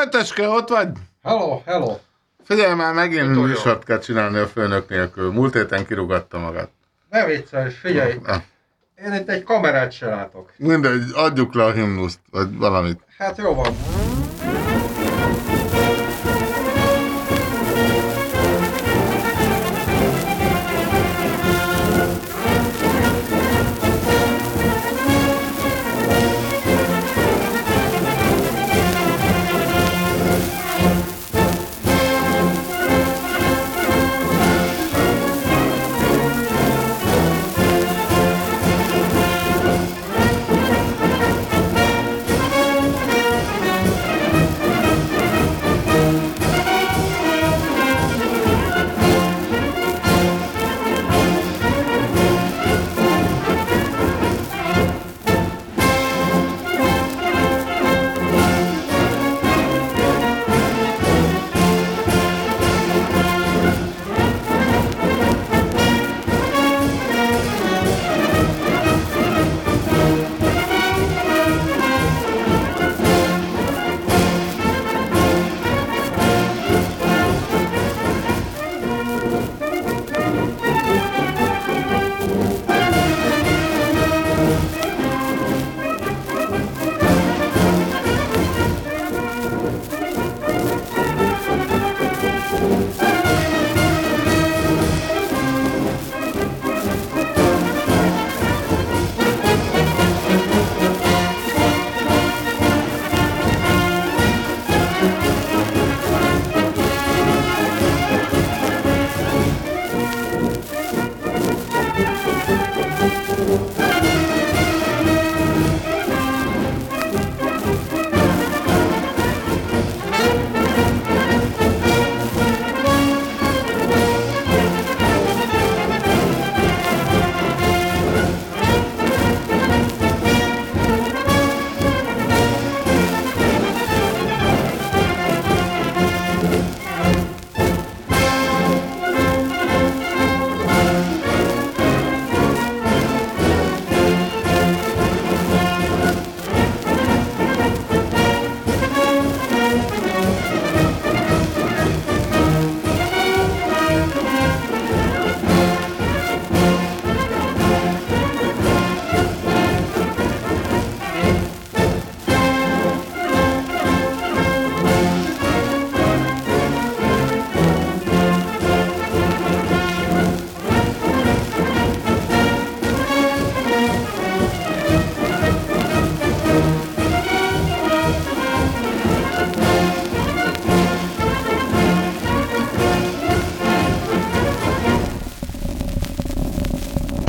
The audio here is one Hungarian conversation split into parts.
Ötöske, ott vagy? Hello, hello. Figyelj már, megint Mit műsort kell csinálni a főnök nélkül. Múlt héten kirugatta magát. Ne viccelj, figyelj. Ah, Én itt egy kamerát se látok. Mindegy, adjuk le a himnuszt, vagy valamit. Hát jó van.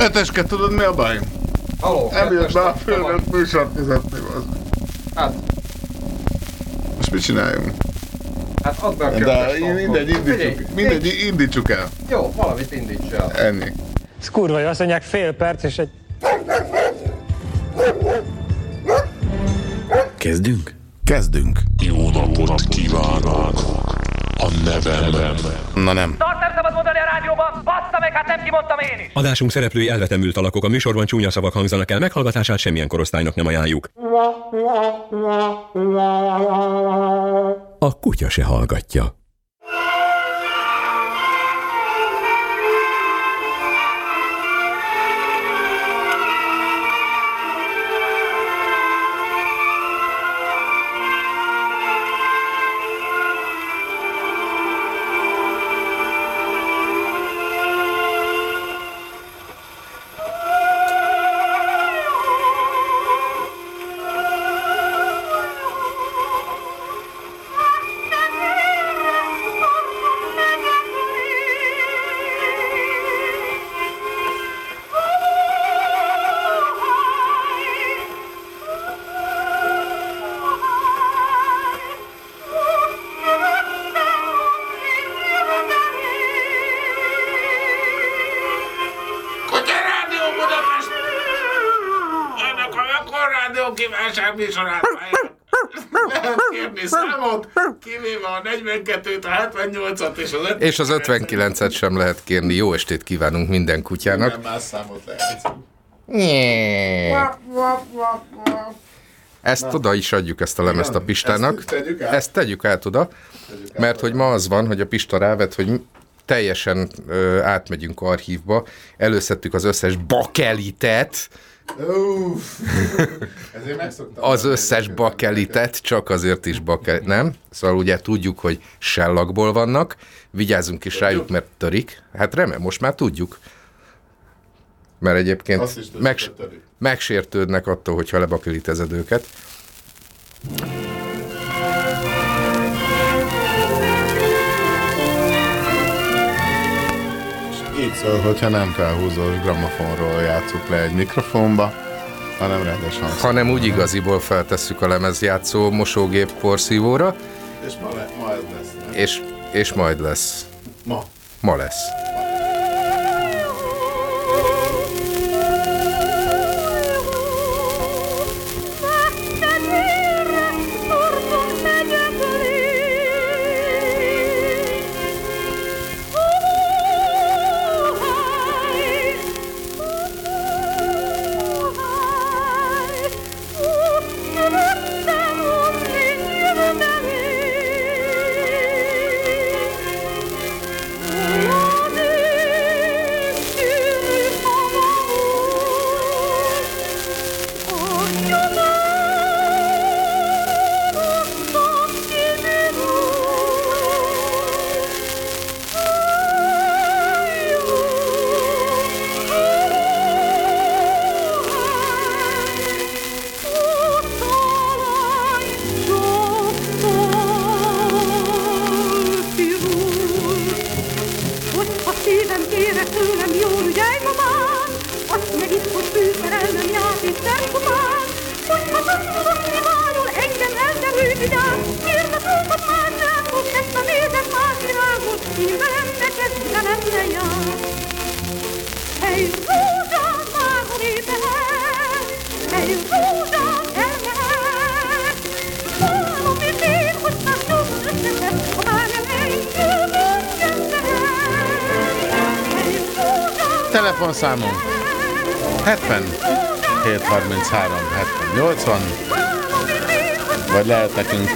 Ötöske, tudod mi a baj? Hello. Nem jött be a van. műsort vezetni. az. Hát, Most mit csináljunk? hát add be a De tankot. mindegy, indítsuk, mindegy, indítsuk el. Jó, valamit indíts el. Ennyi. Ez kurva jó, azt mondják fél perc, és egy Kezdünk? Kezdünk. Jó napot kívánok! A nevem Na nem. Kimondtam én is. Adásunk szereplői elvetemült alakok, a műsorban csúnya szavak hangzanak el, meghallgatását semmilyen korosztálynak nem ajánljuk. A kutya se hallgatja. És az 50 És az 59-et sem lehet kérni. Jó estét kívánunk minden kutyának. Nem más számot lehet. Ezt oda is adjuk, ezt a lemezt a Pistának. Ezt tegyük át? Ezt tegyük át oda, mert hogy ma az van, hogy a Pista rávet, hogy teljesen ö, átmegyünk archívba, előszedtük az összes bakelitet, Uff. Ezért megszoktam. az összes bakelitet, csak azért is bakel, nem? Szóval ugye tudjuk, hogy sellagból vannak, vigyázzunk is rájuk, mert törik. Hát remélem, most már tudjuk. Mert egyébként megs- megsértődnek attól, hogyha lebakelitezed őket. Szól, hogyha nem felhúzós gramofonról játszuk le egy mikrofonba, hanem rendes hangszór. hanem úgy igaziból feltesszük a lemezjátszó mosógép porszívóra, És ma, le, ma ez lesz. nem? és, és majd lesz. Ma. Ma lesz.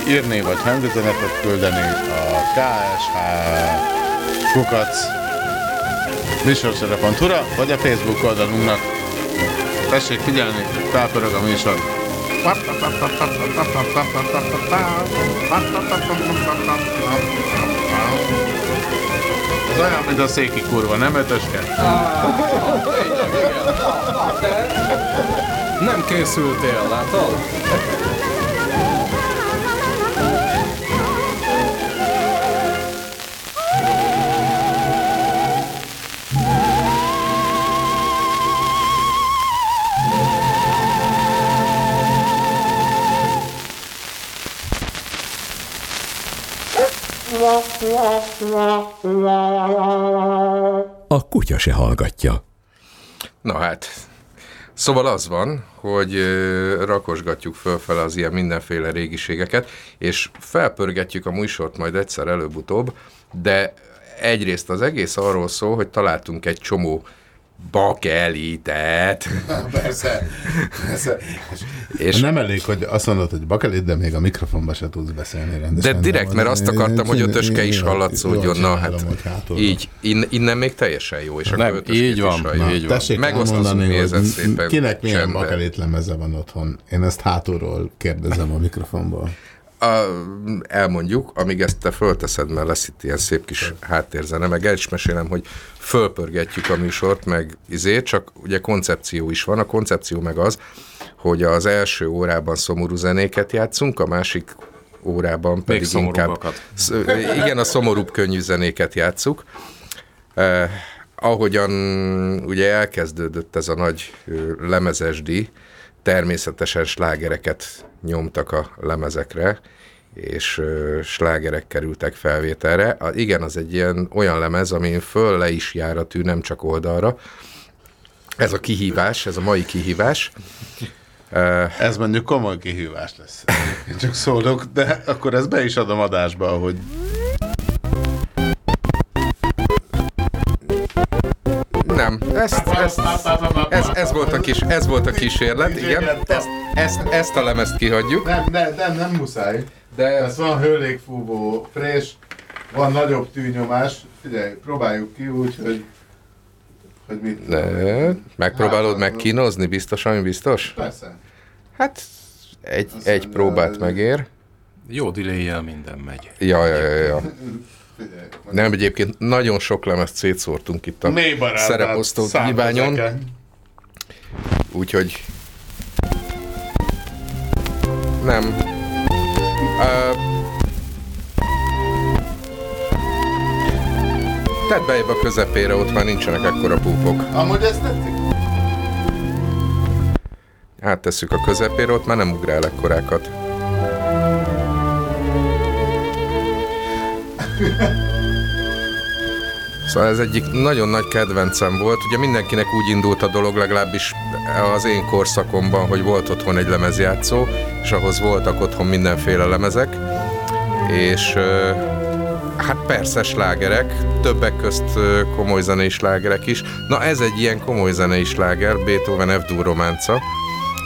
Írni, vagy hangüzenetet küldeni a KSH kukac műsorszere.hu-ra, vagy a Facebook oldalunknak. Tessék figyelni, felpörög a műsor. Ez olyan, mint a széki kurva, nem ötöske? Nem készültél, látod? A kutya se hallgatja. Na hát, szóval az van, hogy rakosgatjuk fölfele az ilyen mindenféle régiségeket, és felpörgetjük a műsort majd egyszer előbb-utóbb, de egyrészt az egész arról szól, hogy találtunk egy csomó bakelitet, Persze, persze. és Nem elég, hogy azt mondod, hogy bakelit, de még a mikrofonba se tudsz beszélni de rendesen. direkt, mert azt akartam, hogy ötöske is hallatszódjon, na hát így, in, innen még teljesen jó, és Nem, akkor ötöskét így van, is halljuk. így van. Tessék Megosztozunk nézet szépen kinek milyen bakelit lemeze van otthon. Én ezt hátulról kérdezem a mikrofonból. A, elmondjuk, amíg ezt te fölteszed, mert lesz itt ilyen szép kis háttérzene, meg el is mesélem, hogy fölpörgetjük a műsort, meg izé, csak ugye koncepció is van. A koncepció meg az, hogy az első órában szomorú zenéket játszunk, a másik órában pedig inkább... szomorúbbakat. Sz- igen, a szomorúbb könnyű zenéket játszuk. Eh, ahogyan ugye elkezdődött ez a nagy lemezesdi, természetesen slágereket nyomtak a lemezekre, és ö, slágerek kerültek felvételre. A, igen, az egy ilyen olyan lemez, amin föl le is jár a tű, nem csak oldalra. Ez a kihívás, ez a mai kihívás. Ez mondjuk komoly kihívás lesz. Én csak szólok, de akkor ezt be is adom adásba, hogy Nem, ezt, ezt, ez, ez, volt a kis, ez volt a kísérlet, igen. Ezt, ezt, ezt a lemezt kihagyjuk. Nem, nem, nem, nem muszáj. De Ez van hőlégfúvó frés, van nagyobb tűnyomás. Figyelj, próbáljuk ki úgy, hogy, hogy mit... Ne, megpróbálod megkínozni, biztos, ami biztos? Persze. Hát egy, egy próbát megér. Jó delay minden megy. Ja, ja, ja, ja. Figyelj. Nem, egyébként nagyon sok lemezt szétszórtunk itt a szereposztó zeken. úgyhogy nem. Uh, Tedd be a közepére, ott már nincsenek ekkora púpok. Amúgy ezt tetszik? Áttesszük a közepére, ott már nem ugrál ekkorákat. Szóval ez egyik nagyon nagy kedvencem volt. Ugye mindenkinek úgy indult a dolog, legalábbis az én korszakomban, hogy volt otthon egy lemezjátszó, és ahhoz voltak otthon mindenféle lemezek, és hát persze slágerek, többek közt komoly zenei slágerek is. Na ez egy ilyen komoly zenei sláger, Beethoven F-dur románca,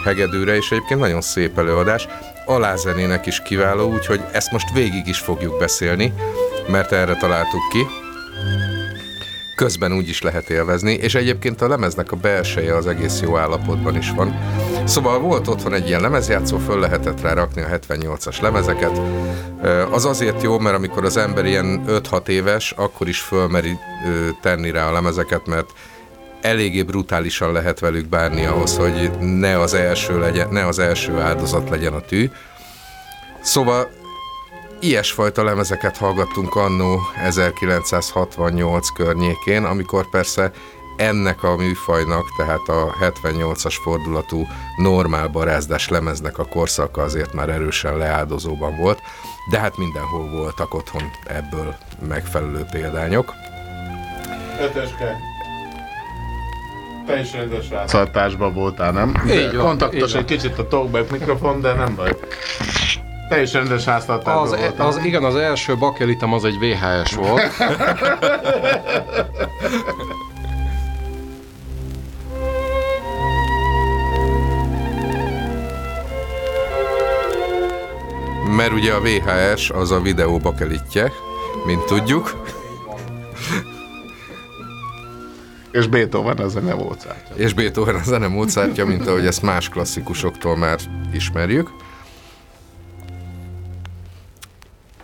hegedűre, és egyébként nagyon szép előadás. Alázenének is kiváló, úgyhogy ezt most végig is fogjuk beszélni, mert erre találtuk ki. Közben úgy is lehet élvezni, és egyébként a lemeznek a belseje az egész jó állapotban is van. Szóval volt otthon egy ilyen lemezjátszó, föl lehetett rá rakni a 78-as lemezeket. Az azért jó, mert amikor az ember ilyen 5-6 éves, akkor is fölmeri tenni rá a lemezeket, mert eléggé brutálisan lehet velük bánni ahhoz, hogy ne az első, legyen, ne az első áldozat legyen a tű. Szóval ilyesfajta lemezeket hallgattunk annó 1968 környékén, amikor persze ennek a műfajnak, tehát a 78-as fordulatú normál barázdás lemeznek a korszaka azért már erősen leáldozóban volt, de hát mindenhol voltak otthon ebből megfelelő példányok. Ötöske. Te is rendes rászartásban voltál, nem? Így van, Kontaktos így van. egy kicsit a talkback mikrofon, de nem baj. Te is rendes háztartásban Az, voltál. az, igen, az első bakelitem az egy VHS volt. Mert ugye a VHS az a videó bakelitje, mint tudjuk, És Beethoven a ne volt szártya. és Beethoven a zene Mozartja, mint ahogy ezt más klasszikusoktól már ismerjük.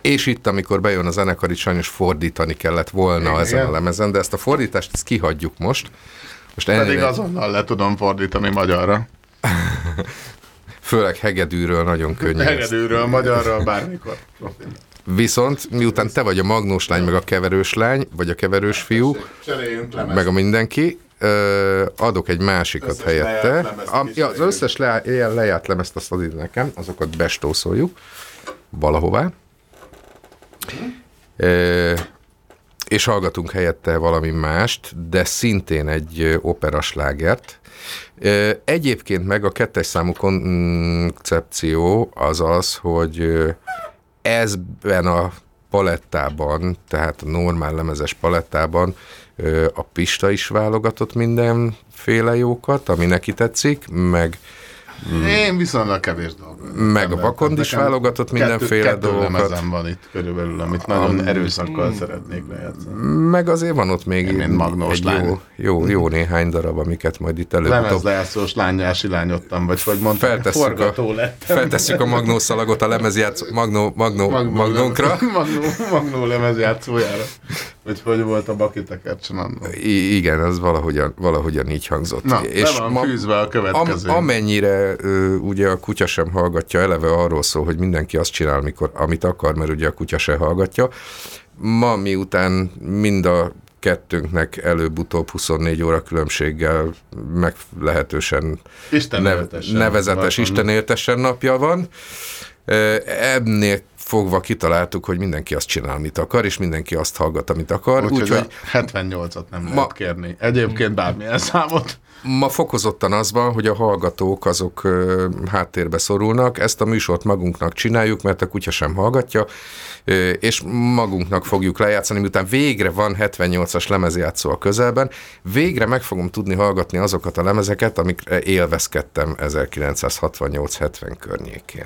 És itt, amikor bejön a zenekar, itt sajnos fordítani kellett volna Igen. ezen a lemezen, de ezt a fordítást ezt kihagyjuk most. Most Pedig ennél, azonnal le tudom fordítani magyarra. főleg hegedűről nagyon könnyű. Hegedűről, magyarra, bármikor. Viszont miután te vagy a magnós lány, meg a keverős lány, vagy a keverős fiú, meg a mindenki, adok egy másikat Összes helyette. A, ja, az összes le, ilyen lejárt lemezt azt ad ide nekem, azokat bestószoljuk valahová. Ö, és hallgatunk helyette valami mást, de szintén egy operaslágert. Egyébként meg a kettes számú koncepció az az, hogy ezben a palettában, tehát a normál lemezes palettában a Pista is válogatott mindenféle jókat, ami neki tetszik, meg Én viszonylag kevés dolgot. Meg a Bakond is válogatott mindenféle kettő, dolgokat. Kettő van itt körülbelül, amit nagyon erőszakkal szeretnék lejátszani. meg azért van ott még magnós egy jó, jó, jó néhány darab, amiket majd itt előbb Lemezlejátszós lányjá silányodtam, vagy hogy mondtam, feltesszük a, forgató lettem. feltesszük a magnószalagot a lemezjátszó, magnó, magnó, magnónkra. Magnó, magnó lemezjátszójára. Vagy hogy volt a Baki Tekercsen. I- igen, az valahogyan, valahogyan így hangzott. Na, és van fűzve a következő. Am, amennyire ö, ugye a kutya sem hallgatja, eleve arról szól, hogy mindenki azt csinál, mikor, amit akar, mert ugye a kutya se hallgatja. Ma miután mind a kettőnknek előbb-utóbb 24 óra különbséggel meglehetősen Isten nev, nevezetes. Isten napja van. Ennél fogva kitaláltuk, hogy mindenki azt csinál, amit akar, és mindenki azt hallgat, amit akar. Úgyhogy a 78-at nem Ma- lehet kérni. Egyébként bármilyen számot. ma fokozottan az van, hogy a hallgatók azok ö, háttérbe szorulnak, ezt a műsort magunknak csináljuk, mert a kutya sem hallgatja, ö, és magunknak fogjuk lejátszani, miután végre van 78-as lemezjátszó a közelben, végre meg fogom tudni hallgatni azokat a lemezeket, amikre élvezkedtem 1968-70 környékén.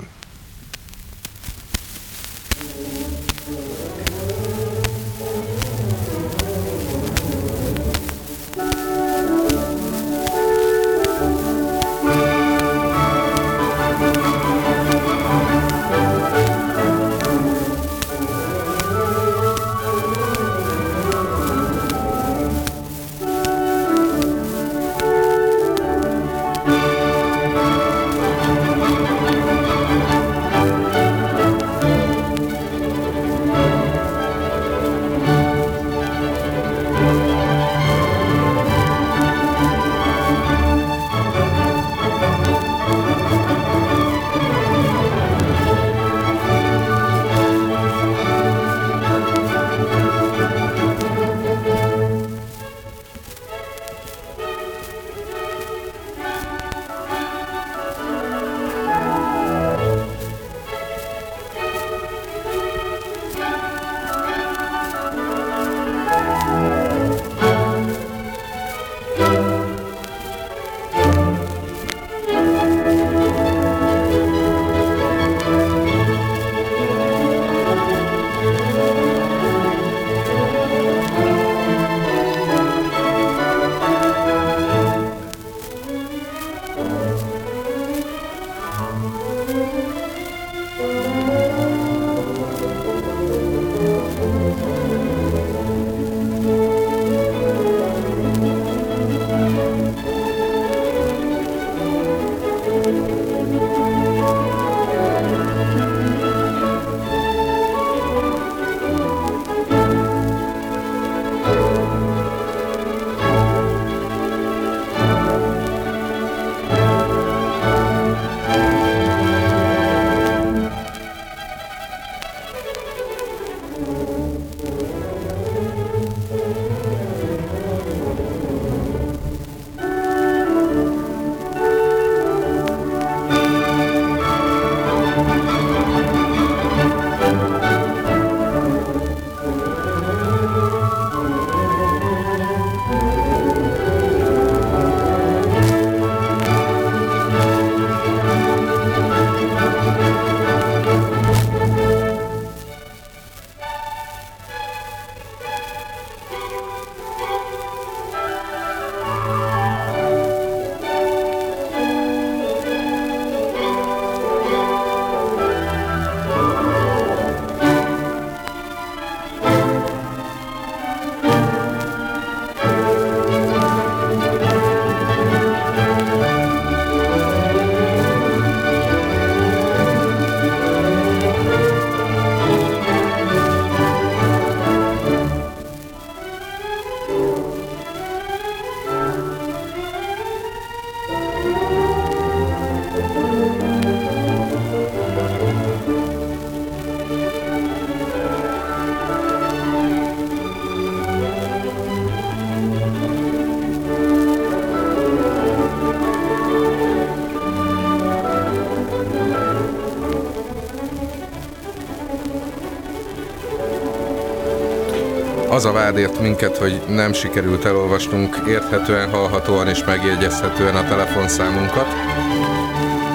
Az a vád ért minket, hogy nem sikerült elolvasnunk érthetően, hallhatóan és megjegyezhetően a telefonszámunkat,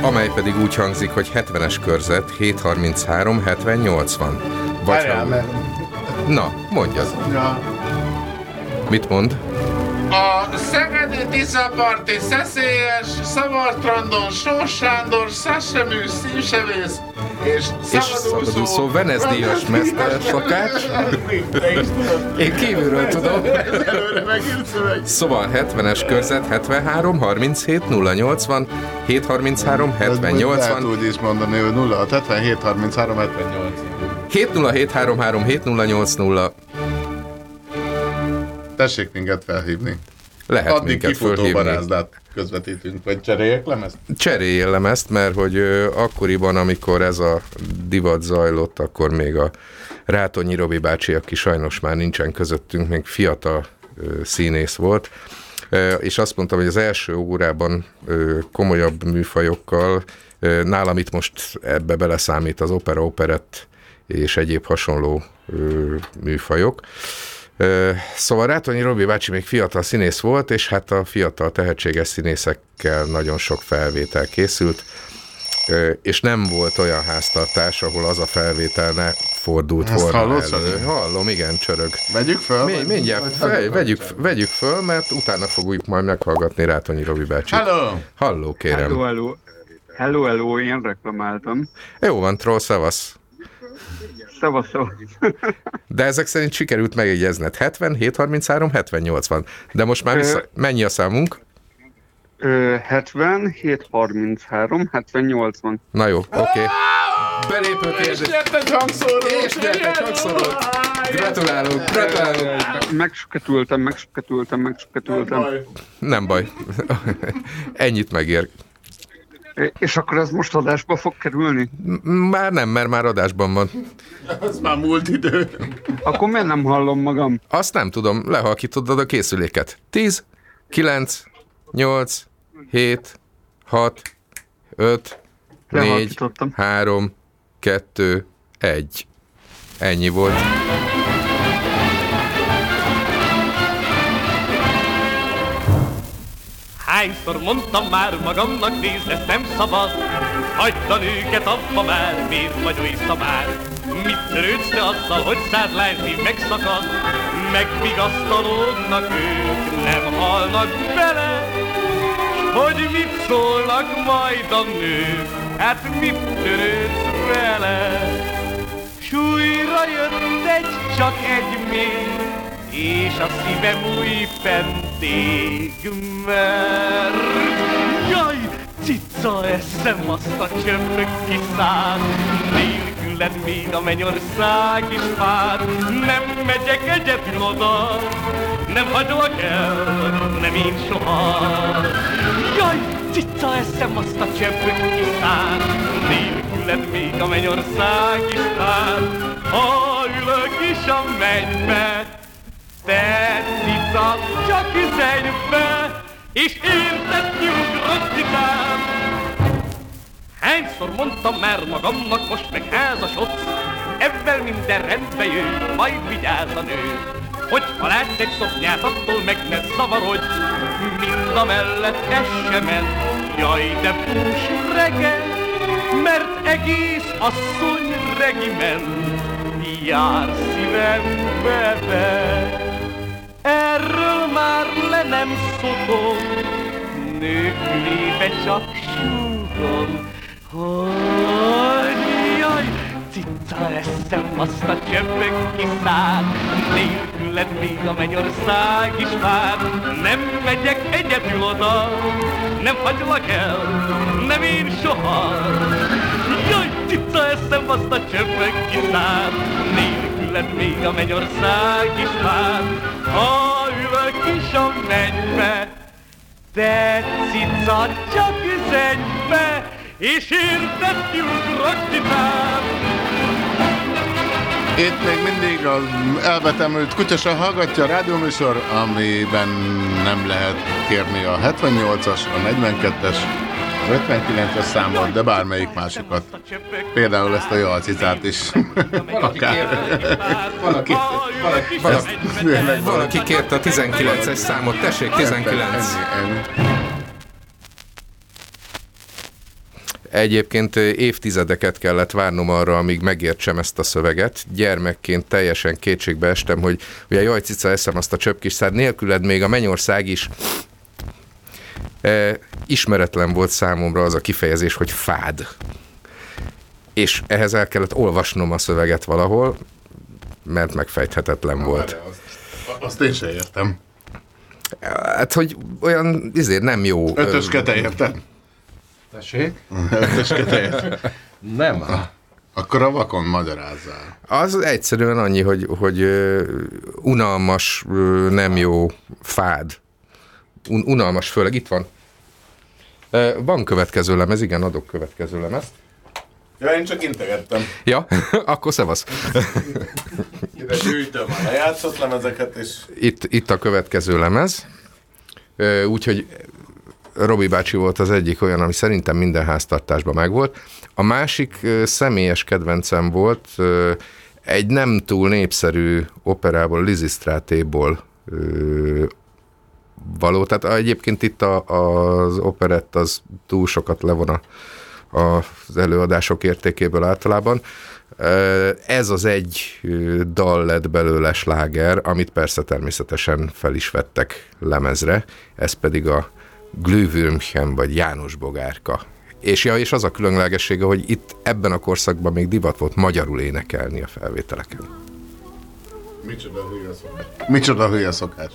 amely pedig úgy hangzik, hogy 70-es körzet 733 70 80. Vagy Várjál, ha... mert... Na, mondjad. Ja, Mit mond? A Szegedi Tiszaparti Szeszélyes, Szavartrandon, Sós Sándor, Sassemű, Színsevész és És szabadúszó Venez-díjas mester szakács. Én kívülről tudom. Szóval 70-es körzet 73 37 080 733 70 Lehet 80 úgy is mondani, hogy 0 77 33 78. 70733 7080 Tessék minket felhívni. lehet Addig minket barázdát. Közvetítünk, vagy cseréljek lemezt? Cseréljél lemezt, mert hogy ö, akkoriban, amikor ez a divat zajlott, akkor még a Rátonyi Robi bácsi, aki sajnos már nincsen közöttünk, még fiatal ö, színész volt, Ö, és azt mondtam, hogy az első órában ö, komolyabb műfajokkal, ö, nálam itt most ebbe beleszámít az opera, operett és egyéb hasonló ö, műfajok. Szóval Rátonyi Robi bácsi még fiatal színész volt, és hát a fiatal tehetséges színészekkel nagyon sok felvétel készült, és nem volt olyan háztartás, ahol az a felvétel ne fordult Ezt volna hallod, elő. Hallom, igen, csörög. Vegyük föl? Mi, mindjárt, fel, vegyük, vegyük föl, mert utána fogjuk majd meghallgatni Rátonyi Robi bácsi. Hello! Halló, kérem. Hello, hello. Hello, hello, én reklamáltam. Jó van, troll, szavasz. Szavasz. De ezek szerint sikerült megjegyezned. 70, 733, 70, 80. De most már vissza... Mennyi a számunk? Ö, 70, 733, 70, 80. Na jó, oké. Okay. Belépő És kérdés. És jött egy hangszóró. Gratulálunk, gratulálunk. Megsketültem, megsketültem, megsketültem. Nem baj. Ennyit megér. És akkor ez most adásba fog kerülni? Már nem, mert már adásban van. Az már múlt idő. Akkor miért nem hallom magam? Azt nem tudom, lehalkítod a készüléket. 10, 9, 8, 7, 6, 5, 4, Lehalkítottam. 3, 2, 1. Ennyi volt. Hányszor mondtam már magamnak, nézd, ezt nem szabad Hagyd a nőket abba már, miért vagy oly szabár? Mit törődsz te azzal, hogy száz lány szív megszakad? Megvigasztalódnak ők, nem halnak bele. Hogy mit szólnak majd a nők, hát mit törődsz vele? S újra jött egy, csak egy még, és a szívem új fentég, mert jaj, cica eszem azt a csöpök kiszáll, nélküled még a mennyország is vár, nem megyek egyedül oda, nem hagylak el, nem én soha. Jaj, cica eszem azt a csöpök kiszáll, nélküled még a mennyország is vár, ha ülök is a mennybe, te cica csak üzenj be, és érted nyugrott cicám. Hányszor mondtam már magamnak, most meg házasodsz, Ebben minden rendbe jön, majd vigyázz a nő. Hogy ha látsz egy szoknyát, attól meg ne zavarodj, Mind a mellett ez sem ment, jaj de bús reggel, Mert egész asszony regiment, jár szívembe be. Már nem szokom, nők lébe csak súgom, hogy jaj, cica eszem azt a csöpök kiszáll, nélküled még a mennyország is vár. Nem megyek egyedül oda, nem hagylak el, nem én soha. Jaj, cica eszem azt a csöpök kiszáll, nélküled még a mennyország is vár. Ha ülök is a mennybe, te cica csak üzenj be, és érted nyugrok titán. Itt még mindig az elvetemült kutyasa hallgatja a rádióműsor, amiben nem lehet kérni a 78-as, a 42-es, a 59-es számot, de bármelyik másikat. Például ezt a jalcicát is. Akár. Valaki, valaki, valaki, valaki kérte a 19-es számot. Tessék, 19. Ennyi, ennyi. Egyébként évtizedeket kellett várnom arra, amíg megértsem ezt a szöveget. Gyermekként teljesen kétségbe estem, hogy ugye jaj, cica, eszem azt a csöpkis szár, nélküled még a mennyország is ismeretlen volt számomra az a kifejezés, hogy fád. És ehhez el kellett olvasnom a szöveget valahol, mert megfejthetetlen volt. Azt én sem értem. Hát, hogy olyan, izé, nem jó. Ötöske, te érted? Tessék? Ötöske, te érted? Nem. Akkor a vakon magyarázzál. Az egyszerűen annyi, hogy, hogy unalmas, nem jó, fád. Un, unalmas, főleg itt van. Van következő lemez, igen, adok következő lemezt. Ja, én csak integettem. Ja, akkor szevasz. Ide gyűjtöm a lejátszott lemezeket, és Itt, itt a következő lemez. Úgyhogy Robi bácsi volt az egyik olyan, ami szerintem minden háztartásban megvolt. A másik személyes kedvencem volt egy nem túl népszerű operából, Lizistrátéból való. Tehát egyébként itt a, az operett az túl sokat levon a, az előadások értékéből általában. Ez az egy dal lett belőle sláger, amit persze természetesen fel is vettek lemezre, ez pedig a Glühwürmchen vagy János Bogárka. És, ja, és az a különlegessége, hogy itt ebben a korszakban még divat volt magyarul énekelni a felvételeken. micsoda hülye szokás. Micsoda hülye szokás.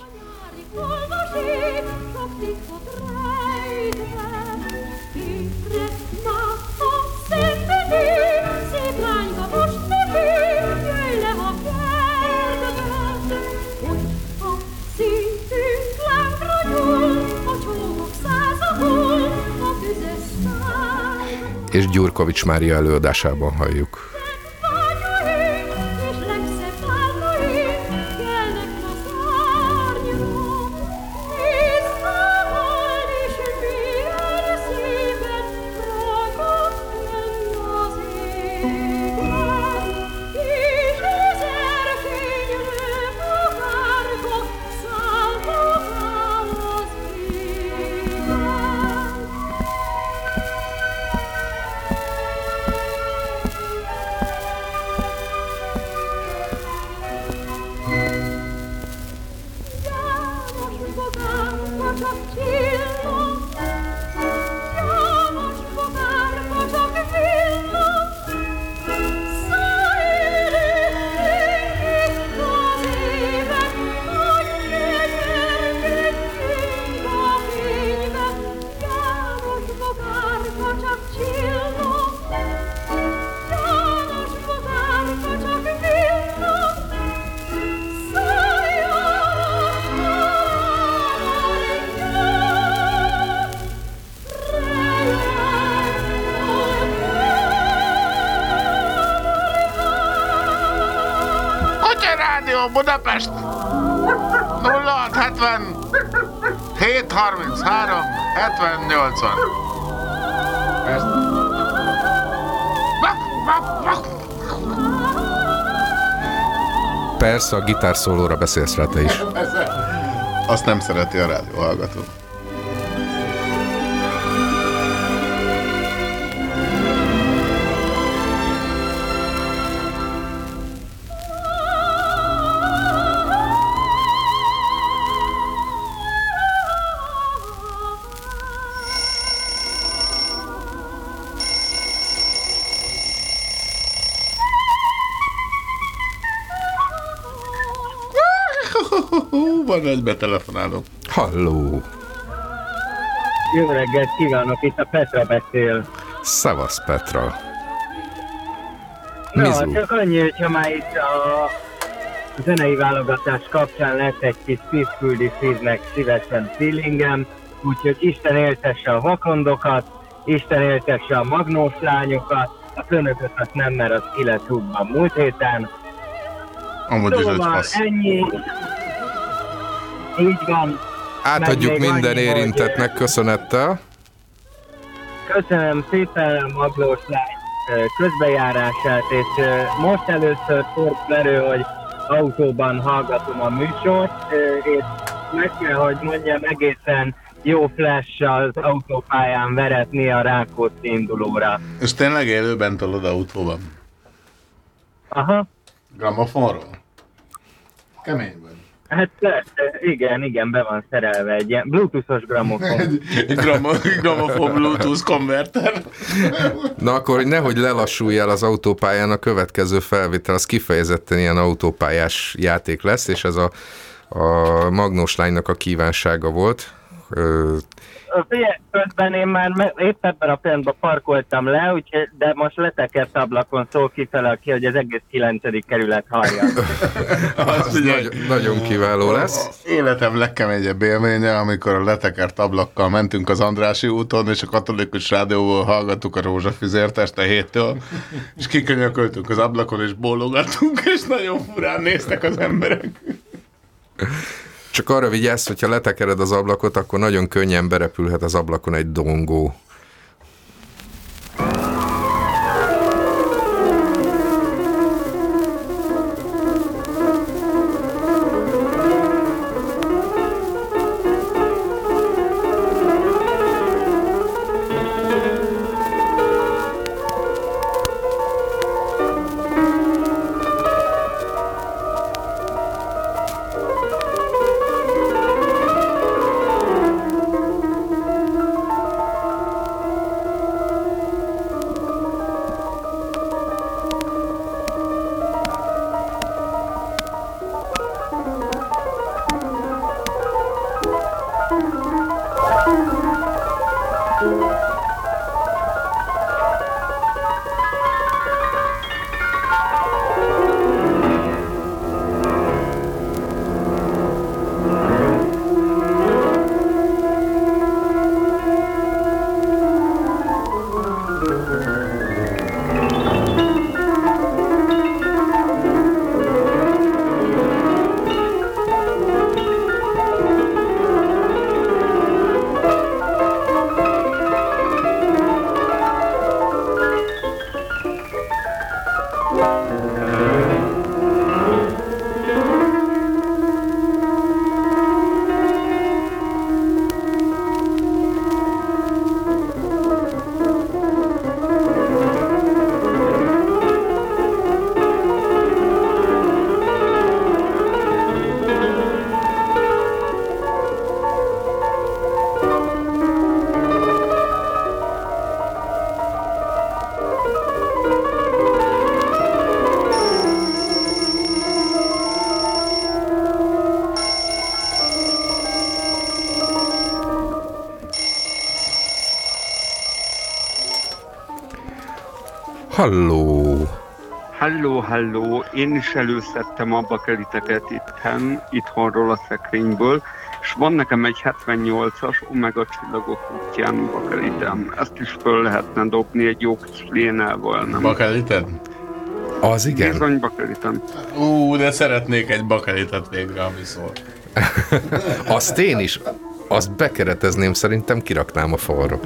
És Gyurkovics Mária előadásában halljuk. Rádió Budapest! 0670 733 70 80 Persze a gitárszólóra beszélsz rá te is. Azt nem szereti a rádió hallgató. Egy betelefonáló. Halló! Jó reggelt kívánok, itt a Petra beszél. Szevasz Petra! Na, Mizu. csak annyi, hogyha már itt a zenei válogatás kapcsán lesz egy kis Peacefully Szívnek szívesen feelingem, úgyhogy Isten éltesse a vakondokat, Isten éltesse a magnós lányokat, a főnököt azt nem, mert az ki lett múlt héten. Amúgy is Szóval fasz. ennyi. Így van. Átadjuk minden annyi, hogy, érintetnek köszönettel. Köszönöm szépen a Maglós lány közbejárását, és most először fordul elő, hogy autóban hallgatom a műsort, és meg kell, hogy mondjam, egészen jó flash az autópályán veretni a Rákóczi indulóra. És tényleg élőben tolod autóban? Aha, Gramofonról? Kemény. Hát ö, ö, igen, igen, be van szerelve egy ilyen bluetoothos gramofon. Egy gramo- gramofon Bluetooth konverter. Na akkor, hogy nehogy lelassulj el az autópályán, a következő felvétel az kifejezetten ilyen autópályás játék lesz, és ez a, a Magnós lánynak a kívánsága volt, Ö, Figyelj, közben én már épp ebben a pillanatban parkoltam le, úgyhogy, de most letekert ablakon szól kifele, aki, hogy az egész 9. kerület hallja. az nagy, nagyon kiváló lesz. Életem legkeményebb élménye, amikor a letekert ablakkal mentünk az Andrási úton, és a katolikus rádióból hallgattuk a rózsafüzért este héttől, és kikönyököltünk az ablakon, és bólogattunk, és nagyon furán néztek az emberek. Csak arra vigyázz, hogyha letekered az ablakot, akkor nagyon könnyen berepülhet az ablakon egy dongó. Halló! Halló, halló, én is előszedtem a bakeliteket itthon, itthonról a szekrényből, és van nekem egy 78-as Omega csillagok útján bakelitem. Ezt is föl lehetne dobni egy jó kis lénával, nem? Bakelited? Az igen. Bizony bakelitem. Ú, de szeretnék egy bakelitet végre, ami szól. Azt én is. Azt bekeretezném, szerintem kiraknám a falra.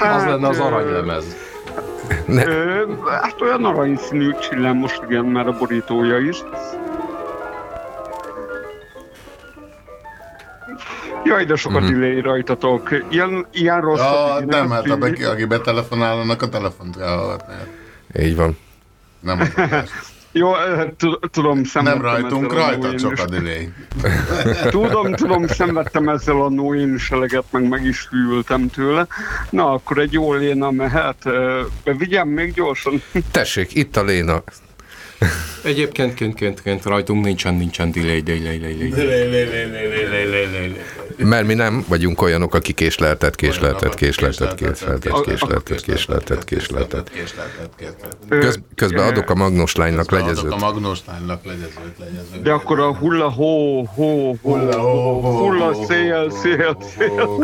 Az lenne az aranylemez. Ne. Ö, hát olyan aranyszínű csillám most igen, már a borítója is. Jaj, de sokat Mhm. mm-hmm. delay rajtatok. Ilyen, ilyen rossz. Ja, nem, hát a aki betelefonál, annak a telefont kell hallgatni. Így van. Nem az adás. Jó, tudom, szenvedtem Nem rajtunk, rajta csak a delay. Tudom, tudom, szenvedtem ezzel a Noén seleget, meg meg is hűltem tőle. Na, akkor egy jó Léna mehet. Vigyem még gyorsan. Tessék, itt a Léna. Egyébként kent, kent, kent, rajtunk nincsen, nincsen delay, delay, delay, delay. delay, delay, delay, delay, delay, delay. Mert mi nem vagyunk olyanok, akik késleltet, késleltet, késleltet, késleltet, késleltet, késleltet, késleltet. Köz, közben adok a Magnus lánynak legyezőt. a Magnus lánynak legyezőt, legyezőt. De akkor a hulla hó, hó, hó, Hulla, szél, szél, szél.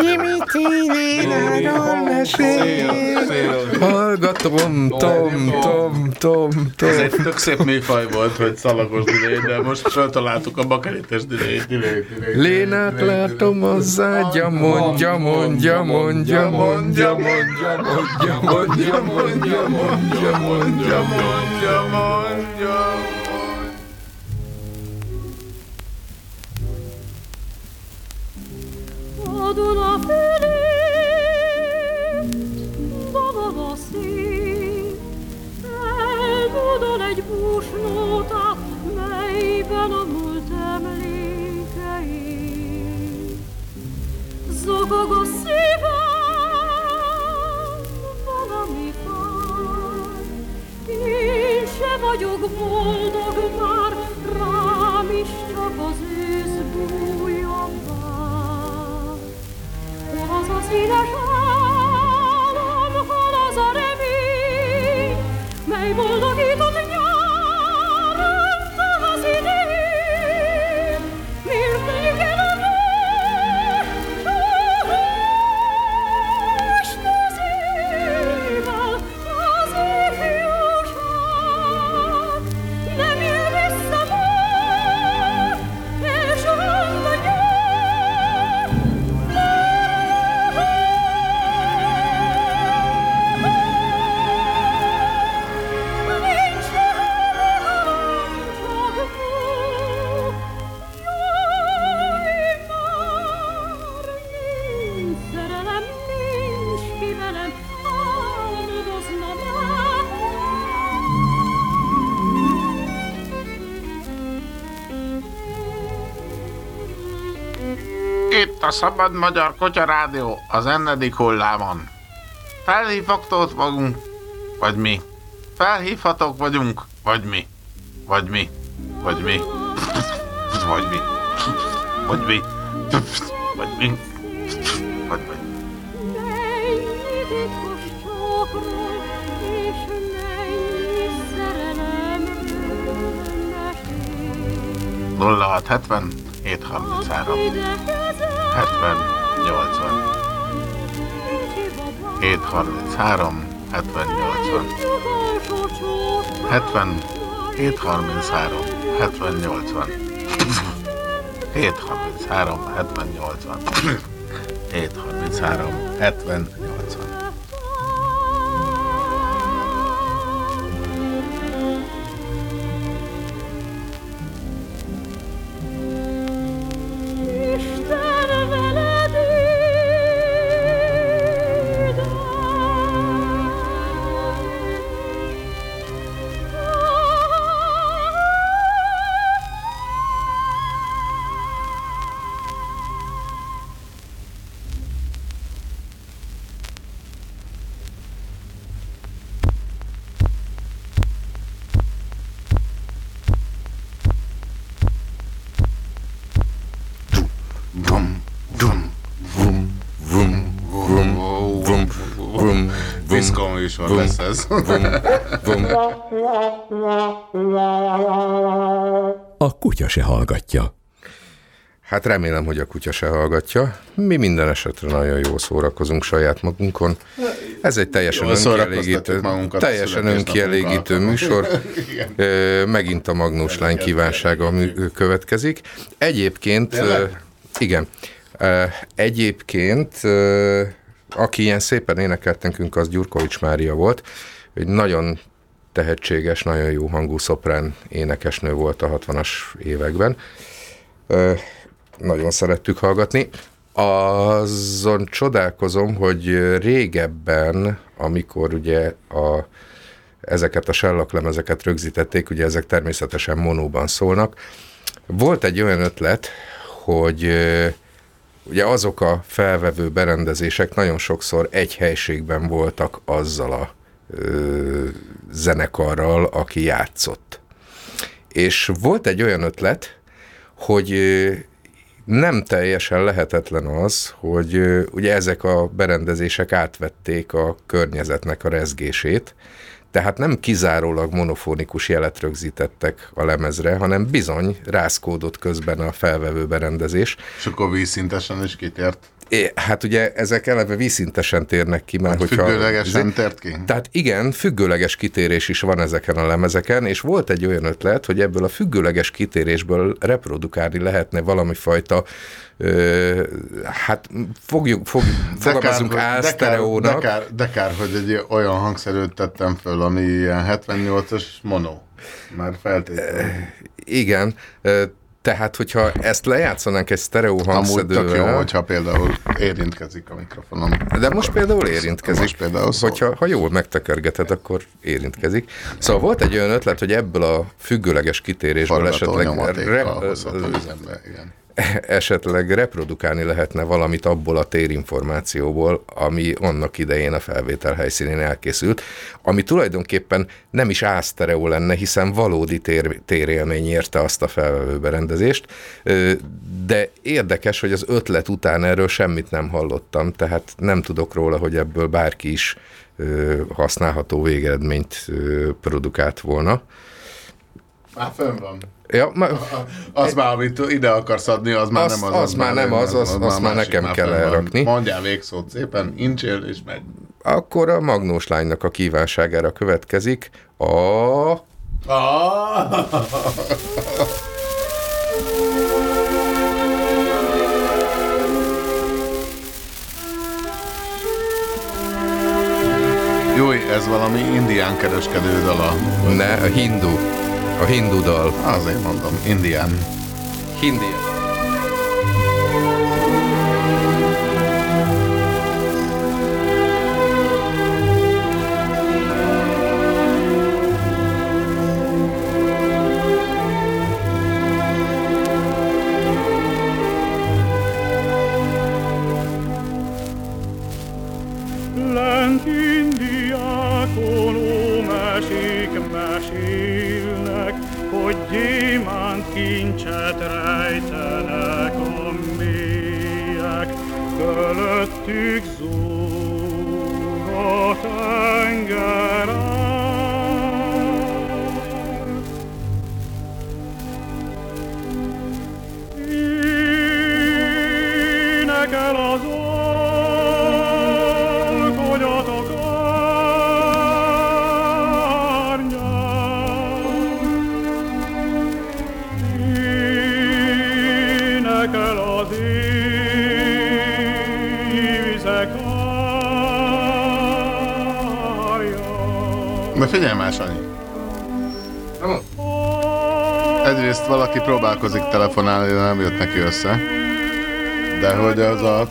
Hallgatom, tom, tom, tom, Ez tom. egy tök szép műfaj volt, hogy szalagos delay, de most feltaláltuk a delay, delay. Lénát látom az ágya, mondja, mondja, mondja, mondja, mondja, mondja, mondja, mondja, mondja, mondja, mondja, mondja. A Duna fölött babad a szél, eldudol egy búsnóta, Zokog a szívem, valami fáj, én se vagyok boldog a Szabad Magyar Kutya Rádió az ennedik hullámon. Felhívhatót vagyunk, vagy mi? Felhívhatók vagyunk, vagy mi? Vagy mi? Vagy mi? Vagy mi? Vagy mi? Vagy mi? Vagy mi? Titkos csókról és mennyi 70 80 733 70 80 70 733 70 80 733 70 80 733 70 műsor vum, lesz ez. vum, vum. A kutya se hallgatja. Hát remélem, hogy a kutya se hallgatja. Mi minden esetre nagyon jól szórakozunk saját magunkon. Ez egy teljesen Jól önkielégítő, teljesen önkielégítő műsor. Megint a Magnus lány kívánsága következik. Egyébként, igen, egyébként, aki ilyen szépen énekelt nekünk, az Gyurkovics Mária volt. Egy nagyon tehetséges, nagyon jó hangú szoprán énekesnő volt a 60-as években. Ö, nagyon szerettük hallgatni. Azon csodálkozom, hogy régebben, amikor ugye a, ezeket a sellaklemezeket rögzítették, ugye ezek természetesen monóban szólnak, volt egy olyan ötlet, hogy ugye azok a felvevő berendezések nagyon sokszor egy helységben voltak azzal a ö, zenekarral, aki játszott. És volt egy olyan ötlet, hogy nem teljesen lehetetlen az, hogy ugye ezek a berendezések átvették a környezetnek a rezgését, tehát nem kizárólag monofonikus jelet rögzítettek a lemezre, hanem bizony rászkódott közben a felvevő berendezés. És akkor vízszintesen is kitért. É, hát ugye ezek eleve vízszintesen térnek ki, mert Hát hogyha... függőlegesen tért ki? Tehát igen, függőleges kitérés is van ezeken a lemezeken, és volt egy olyan ötlet, hogy ebből a függőleges kitérésből reprodukálni lehetne valami fajta, hát fogjuk, fog, fogalmazunk hogy- de, kár, de, álsztereónak. kár, de hogy egy olyan hangszerűt tettem föl, ami ilyen 78-as mono. Már feltétlenül. Igen, tehát hogyha ezt lejátszanánk egy sztereó Amúgy tök hangszedővel... jó, hogyha például érintkezik a mikrofonom. De most például érintkezik. Most például szól. Hogyha ha jól megtekergeted, akkor érintkezik. Szóval volt egy olyan ötlet, hogy ebből a függőleges kitérésből Forgató esetleg re- hozható üzembe, igen. Esetleg reprodukálni lehetne valamit abból a térinformációból, ami annak idején a felvétel helyszínén elkészült, ami tulajdonképpen nem is ásztereó lenne, hiszen valódi tér, térélmény érte azt a felvevőberendezést, Ö, de érdekes, hogy az ötlet után erről semmit nem hallottam, tehát nem tudok róla, hogy ebből bárki is használható végeredményt produkált volna. Már fönn van. Ja, ma, Az már, amit ide akarsz adni, az már Az- nem az. az már nem az, az- azt már másik, nekem kell elrakni. Mondjál végszót szépen, incsél és megy. akkor a Magnós lánynak a kívánságára következik a... Ah! Jó, ez valami indián kereskedő dala. Ne, a hindu. A hindu dal. Azért mondom, indián. Hindi. azul. De figyelj már, Sanyi. Egyrészt valaki próbálkozik telefonálni, de nem jött neki össze. De hogy az a...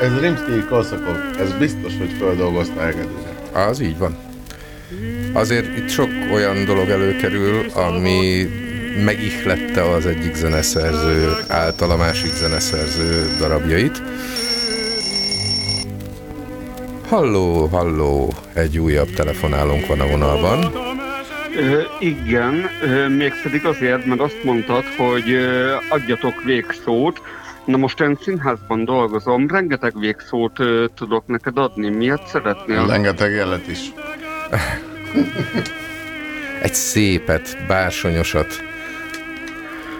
Ez Rimsky Koszakov. Ez biztos, hogy földolgozta Egedűre. Az így van. Azért itt sok olyan dolog előkerül, ami megihlette az egyik zeneszerző által a másik zeneszerző darabjait. Halló, halló, egy újabb telefonálónk van a vonalban. Ö, igen, mégpedig azért, mert azt mondtad, hogy ö, adjatok végszót. Na most én színházban dolgozom, rengeteg végszót ö, tudok neked adni. Miért szeretnél? Rengeteg jelet is. Egy szépet, bársonyosat,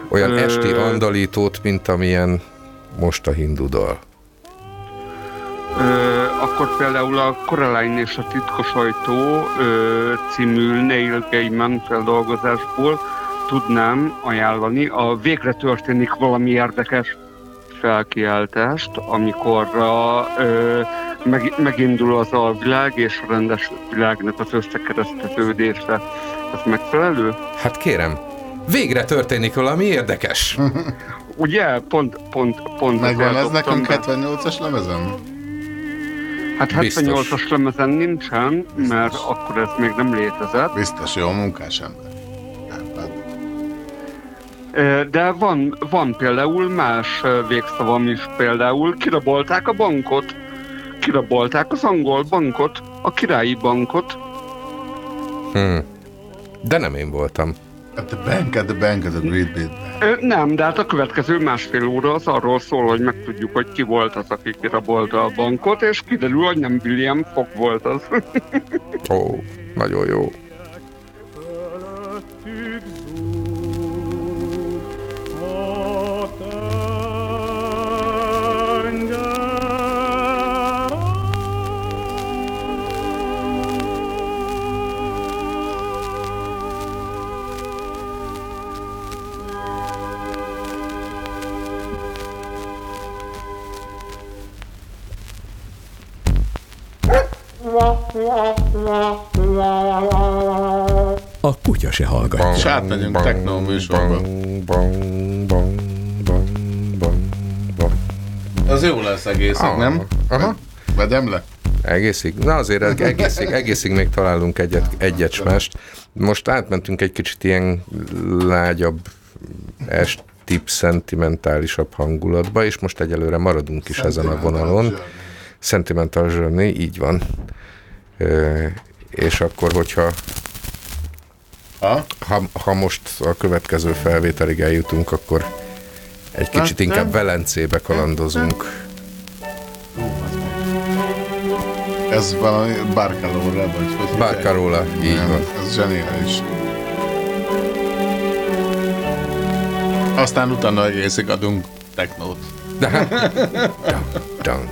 olyan Ö- esti andalítót, mint amilyen most a hindu dal. Ö, akkor például a Coraline és a titkos ajtó ö, című Neil Gaiman feldolgozásból tudnám ajánlani. A végre történik valami érdekes felkiáltást, amikor a, ö, meg, megindul az alvilág és a rendes világnak az összekereszteződése. Ez megfelelő? Hát kérem, végre történik valami érdekes. Ugye? Pont, pont, pont Megvan ez nekünk dobtam be. 78-as lemezem? Hát Biztos. 78-as lemezen nincsen, mert akkor ez még nem létezett. Biztos jó munkás ember. De van, van például más végszavam is, például kirabolták a bankot, kirabolták az angol bankot, a királyi bankot. Hmm. De nem én voltam. At the bank, at the bank, at the great bit. Ö, Nem, de hát a következő másfél óra az arról szól, hogy megtudjuk, hogy ki volt az, aki kirabolta a bankot, és kiderül, hogy nem William Fogg volt az. Ó, nagyon jó. Se hallgatja. És átmegyünk techno műsorba. Az jó lesz egészig, Ah, nem? Aha. Vedem le? Egészig? Na azért eg- egészig, egészig még találunk egyet, egyet mást. Most átmentünk egy kicsit ilyen lágyabb esti szentimentálisabb hangulatba, és most egyelőre maradunk is ezen a vonalon. Sentimental Journey, így van. Ö, és akkor, hogyha ha? Ha, ha most a következő felvételig eljutunk, akkor egy kicsit inkább. Velencébe kalandozunk. Ez valami Barcarola, vagy hogy? Barcarola, így Nem, van. Ez zseniális. Aztán utána egészig adunk technót. De down,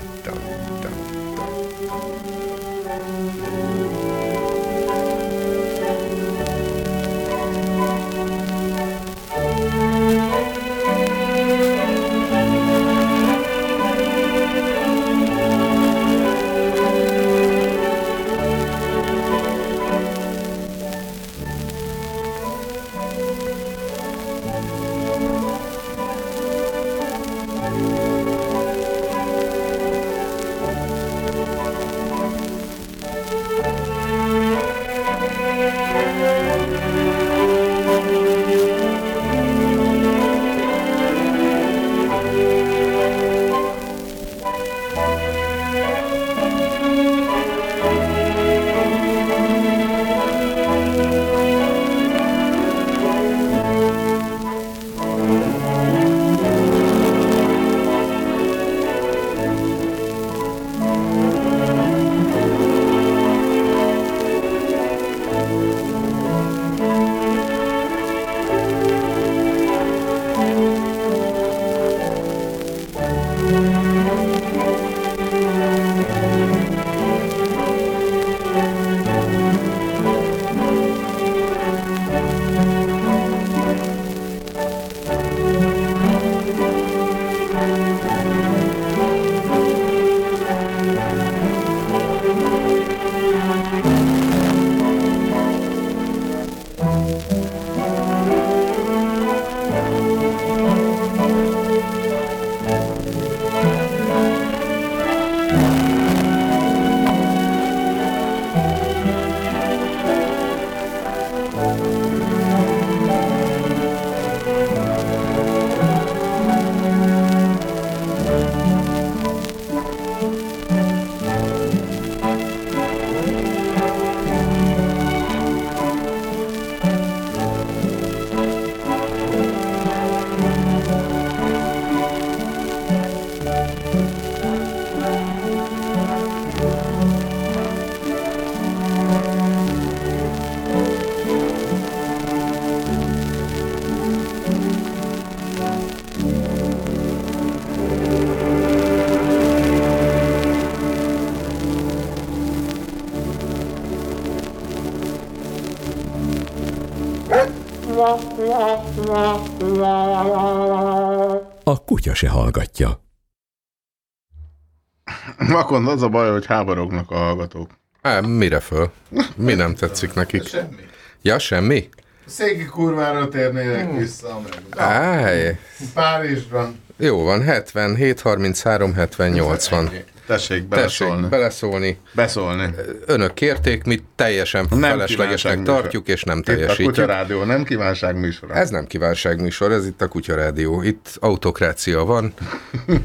se hallgatja. Vakon az a baj, hogy háborognak a hallgatók. Á, mire föl? Mi nem tetszik nekik? Semmi. Ja, semmi? Széki kurvára térnének vissza meg. Áj, Párizsban. jó van, 77, 33, 70, 80. Tessék beleszólni. Tessék beleszólni. Beszólni. Önök kérték, mi teljesen Nem feleslegesnek tartjuk, és nem Itt a teljesítjük. Kutyarádió nem kívánság műsora. Ez nem kívánságműsor, ez itt a Kutyarádió. Itt autokrácia van.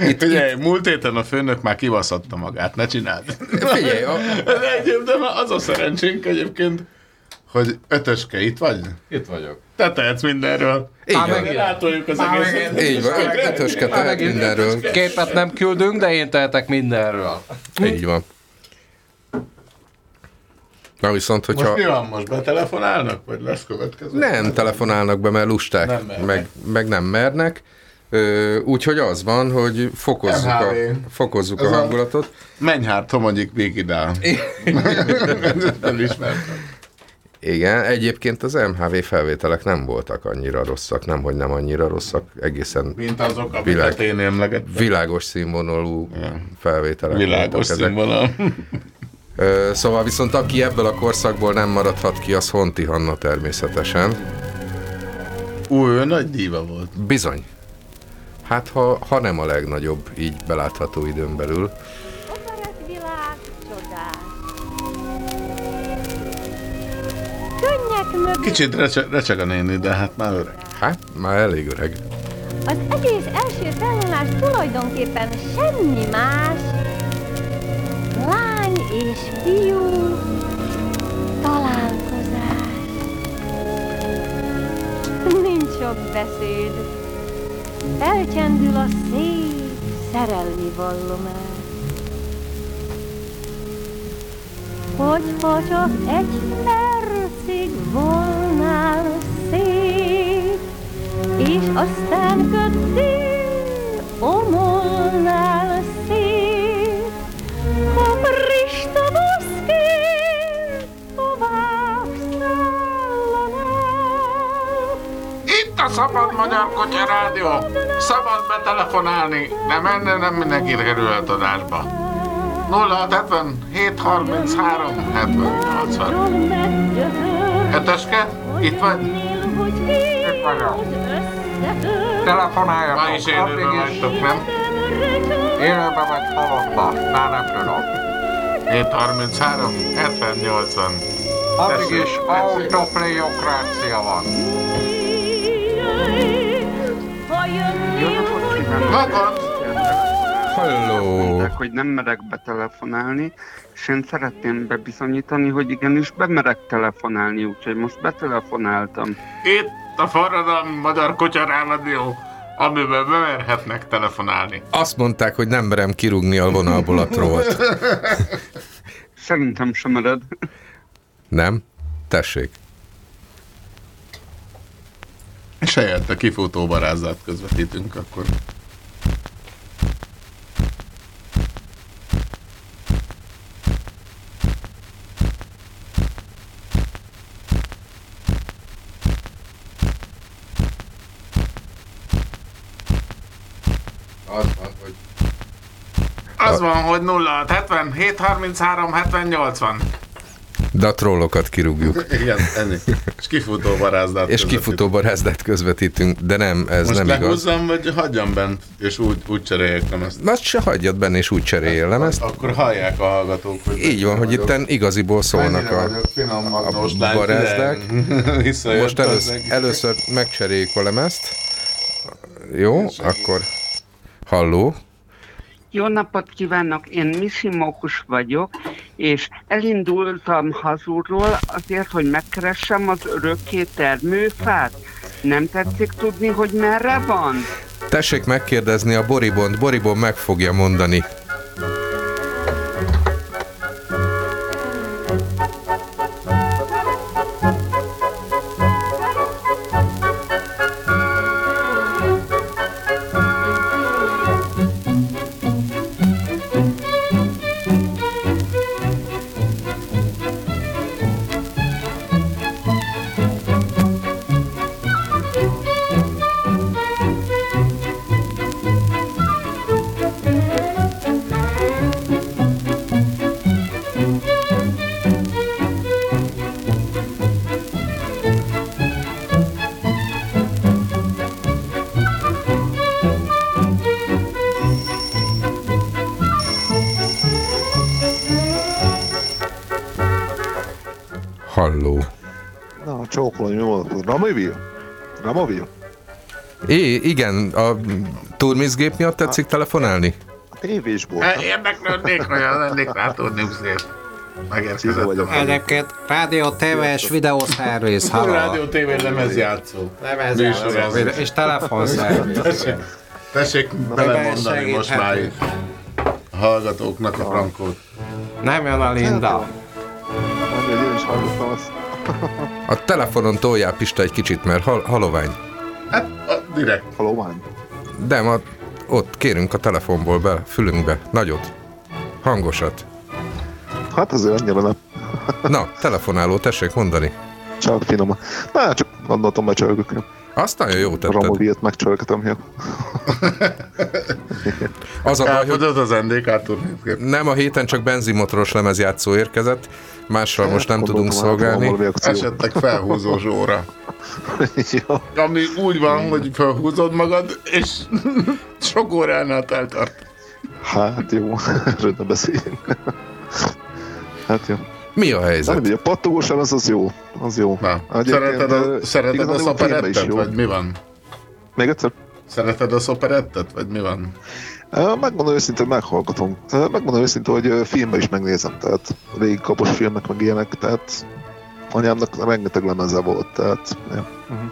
Itt, Figyelj, múlt héten a főnök már kivaszatta magát, ne csináld. Figyelj, a... de, de az a szerencsénk egyébként, hogy ötöske itt vagy? Itt vagyok. Te tehetsz mindenről. Így Már van. megint átoljuk az Már egészet. megint. Így van, ötöske tehet mindenről. Képet nem küldünk, de én tehetek mindenről. Így van. Na viszont, hogyha... Most mi van most? Betelefonálnak? Vagy lesz következő? Nem telefonálnak be, mert lusták, Nem mernek. meg, meg nem mernek. Úgyhogy az van, hogy fokozzuk, a, MHV. fokozzuk Ez a a- hangulatot. Menj hát, Tomonyik végigál. Elismertem. Igen, egyébként az MHV felvételek nem voltak annyira rosszak, nem, hogy nem annyira rosszak, egészen Mint azok, amiket világ, én emlegettem. világos színvonalú felvételek Világos ezek. színvonal. Szóval viszont aki ebből a korszakból nem maradhat ki, az Honti Hanna természetesen. Ú, ő nagy díva volt. Bizony. Hát ha, ha nem a legnagyobb, így belátható időn belül. Kicsit recse, recseg a néni, de hát már öreg. Hát, már elég öreg. Az egész első felvonás tulajdonképpen semmi más. Lány és fiú találkozás. Nincs sok beszéd. Elcsendül a szép szerelmi vallomás. Hogyha csak egy percig volnál szép, és aztán kötél, omolnál szép, a Krista boszkén tovább szállanál. Itt a Szabad Magyar Kutya Rádió. Szabad betelefonálni, de menne nem mindenki kerülhet adásba. 0670 733 70 80. Heteske, itt vagy? Itt vagyok. Telefonáljatok. Ma is élőben vagytok, nem? Élőben vagy halottan, már nem tudom. 733 70 80. Addig is autoplayokrácia van. Magad! Halló! Mondták, hogy nem merek betelefonálni, és én szeretném bebizonyítani, hogy igenis bemerek telefonálni, úgyhogy most betelefonáltam. Itt a forradalmi Magyar Kutya Rádió, amiben bemerhetnek telefonálni. Azt mondták, hogy nem merem kirúgni a vonalból a trollt. Szerintem sem mered. Nem? Tessék. És helyette kifutó barázdát közvetítünk akkor. Az van, hogy... Az van, hogy 0 70 733 70 80. De a trollokat kirúgjuk. Igen, ennyi. És kifutó barázdát És kifutó barázdát közvetítünk, de nem, ez Most nem igaz. lehúzzam, vagy hagyjam bent, és úgy, úgy cseréljek ezt. Azt se hagyjad benne, és úgy cseréljem ezt. Akkor hallják a hallgatók, hogy Így van, hogy itten igaziból szólnak a, a lány, barázdák. Most először, először megcseréljük a lemezt. Jó, akkor halló. Jó napot kívánok, én Misi Mókus vagyok, és elindultam hazulról azért, hogy megkeressem az örökké termőfát. Nem tetszik tudni, hogy merre van? Tessék megkérdezni a Boribont, Boribon meg fogja mondani. Na, csókolom, mi volt? Ramovil? Ramovil? É, igen, a turmizgép miatt tetszik telefonálni? A tévésból. Hát Érdeklődnék, hogy az lennék rá tudni szép. Megérkezettem. Egyébként rádió, tévés, videószerviz, halló. Rádió TV lemezjátszó. Lemezjátszó, és telefonszerviz. Tessék, belemondani most már a hallgatóknak a frankót. Nem jön a Linda. Mondja, hogy én is hallottam azt. A telefonon toljál Pista egy kicsit, mert hal- halovány. Hát, a, direkt. Halovány? De ma ott kérünk a telefonból be, fülünkbe. Nagyot. Hangosat. Hát azért annyira nem. Na, telefonáló, tessék mondani. Csak finom. Na, csak gondoltam becsörgök. Azt nagyon jó A tetted. Ramovilt megcsörgetem. Ja. Az a baj, hogy Elfogyott az NDK nem a héten csak benzinmotoros lemezjátszó érkezett, mással most nem tudunk szolgálni. Esetleg felhúzó zsóra. Ami úgy van, hogy felhúzod magad, és sok óránál eltart. Hát jó, erről ne beszéljünk. Hát jó. Mi a Nem, helyzet? mindegy, a pattogós lemez az jó. Az jó. Na, szereted a, szereted a szoperettet, vagy mi van? Még egyszer? Szereted a szoperettet, vagy mi van? Megmondom őszintén, meghallgatom. Megmondom őszintén, hogy filmben is megnézem, tehát régi kapos filmek, meg ilyenek, tehát anyámnak rengeteg lemeze volt, tehát ja. Mhm.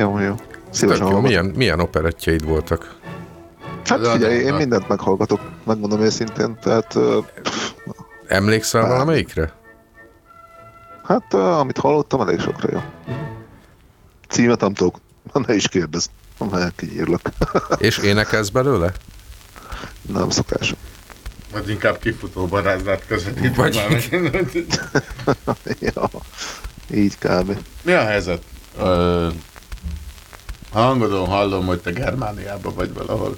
Jó, jó. Szívesen jó. Milyen, milyen operettjeid voltak? Hát figyelj, én de- mindent meghallgatok, megmondom őszintén, tehát ö, Emlékszel Nem. valamelyikre? hát ö, amit hallottam, elég sokra jó. Címet nem tudok, ne is kérdezz, nem kinyírlak. És énekelsz belőle? nem szokás. Vagy inkább kifutó barázdát közvetít. Vagy- ja, így kb. Mi a helyzet? Ö, hangodon hallom, hogy te Germániában vagy valahol.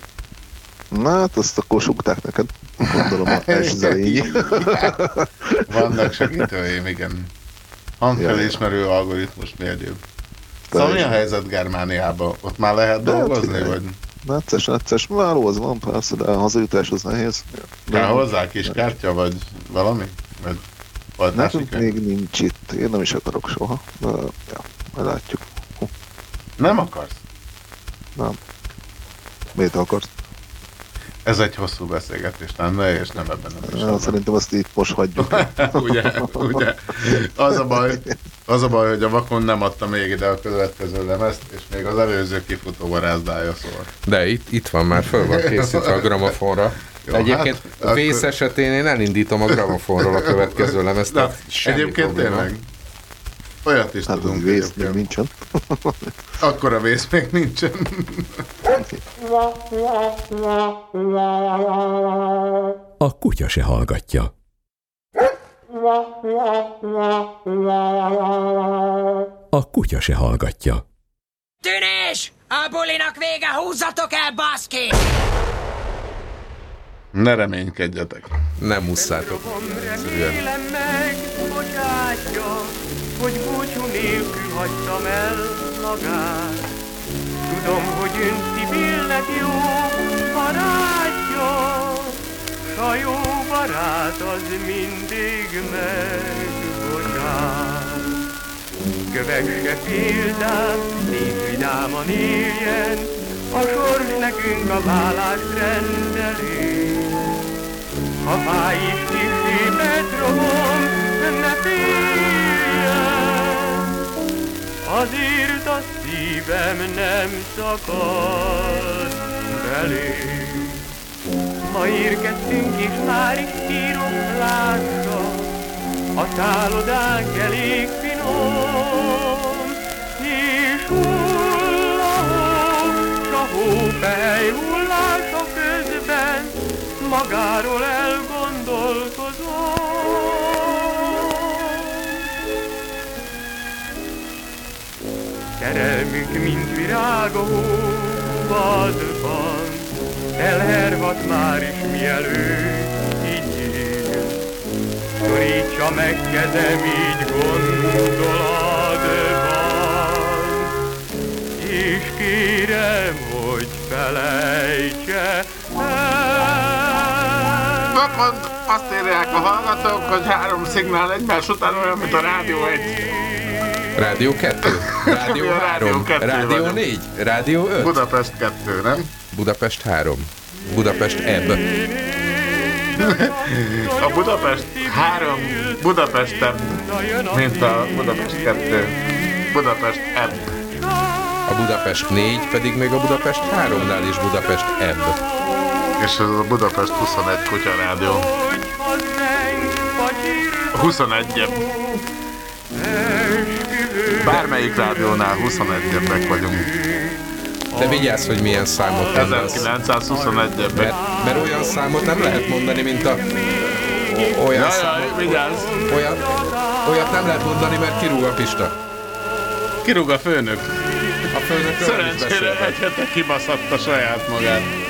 Na, hát azt akkor sugták neked. Gondolom a első zelényi. Vannak segítőim, igen. Hangfelismerő algoritmus egyéb. Szóval mi a helyzet Germániában? Ott már lehet De hát dolgozni, figyelj. vagy Necces, necces. Már az van persze, de a hazajutás az nehéz. kell hozzá kis kártya, vagy valami? Vagy oltási Nekünk még nincs itt. Én nem is akarok soha. De, ja, majd látjuk. Nem akarsz? Nem. Miért akarsz? Ez egy hosszú beszélgetés lenne, és nem ebben nem is. Ja, szerintem azt itt most hagyjuk. ugye, ugye. Az a baj, az a baj, hogy a vakon nem adta még ide a következő lemezt, és még az előző kifutó varázdája szól. De itt, itt van már, föl van készítve a gramofonra. Jó, Egyébként hát, akkor- vész esetén én elindítom a gramofonról a következő lemezt, Na, egyébként probléma. tényleg. Olyat is Hát tudunk vész még nincsen. Akkor a vész még nincsen. A kutya se hallgatja. A kutya se hallgatja. Tűnés! A bulinak vége, húzzatok el, baszki! Ne reménykedjetek. Nem musszátok. Remélem meg, bocsátja, hogy búcsú nélkül hagytam el magát. Tudom, hogy ön Szibilnek jó barátja, s a jó barát az mindig megbocsát. Kövesse példám, négy vidáman éljen, a sors nekünk a válást rendeli. Ha fáj is kis szépet ne féljen, azért a szívem nem szakad belé. Ma érkeztünk és már is írom, lássa, a szállodánk elég finom, és hullahó, s a hópely hullása közben magáról elgondolkozom. Szerelmünk, mint virág a hóvadban, elhervad már is mielőtt így ég. Szorítsa meg kezem így gondolatban, és kérem, hogy felejtse el. Vakon azt írják a hallgatók, hogy három szignál egymás után olyan, mint a Rádió 1. Rádió 2? Rádió Mi a 3? Rádió kettő Rádió vagyok. 4? Rádió 5? Budapest 2, nem? Budapest 3. Budapest Ebb. A Budapest 3 Budapestebb, mint a Budapest 2. Budapest ebb. A Budapest 4 pedig még a Budapest 3-nál is Budapest Ebb. És ez a Budapest 21 kutya rádió. A 21 Bármelyik rádiónál 21-ebbek vagyunk. De vigyázz, hogy milyen számot mondasz. 1921-ebbek. Mert, mert olyan számot nem lehet mondani, mint a... Olyan Jaj, számot, jaj, vigyázz! Olyan, olyat nem lehet mondani, mert kirúg a Pista. Kirúg a főnök. A is Szerencsére beszélhet. egy hete kibaszatta saját magát.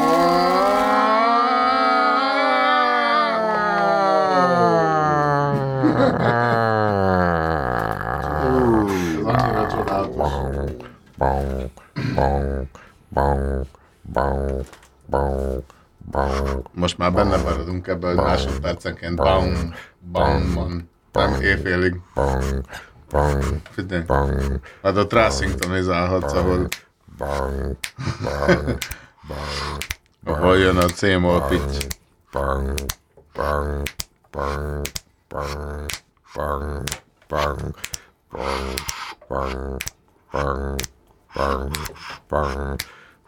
Most már benne maradunk ebbe, hogy másodpercenként bang, bang, van. Nem éjfélig. Figyelj. Hát a Trassington izálhatsz, ahol ahol jön a C-moll pitch.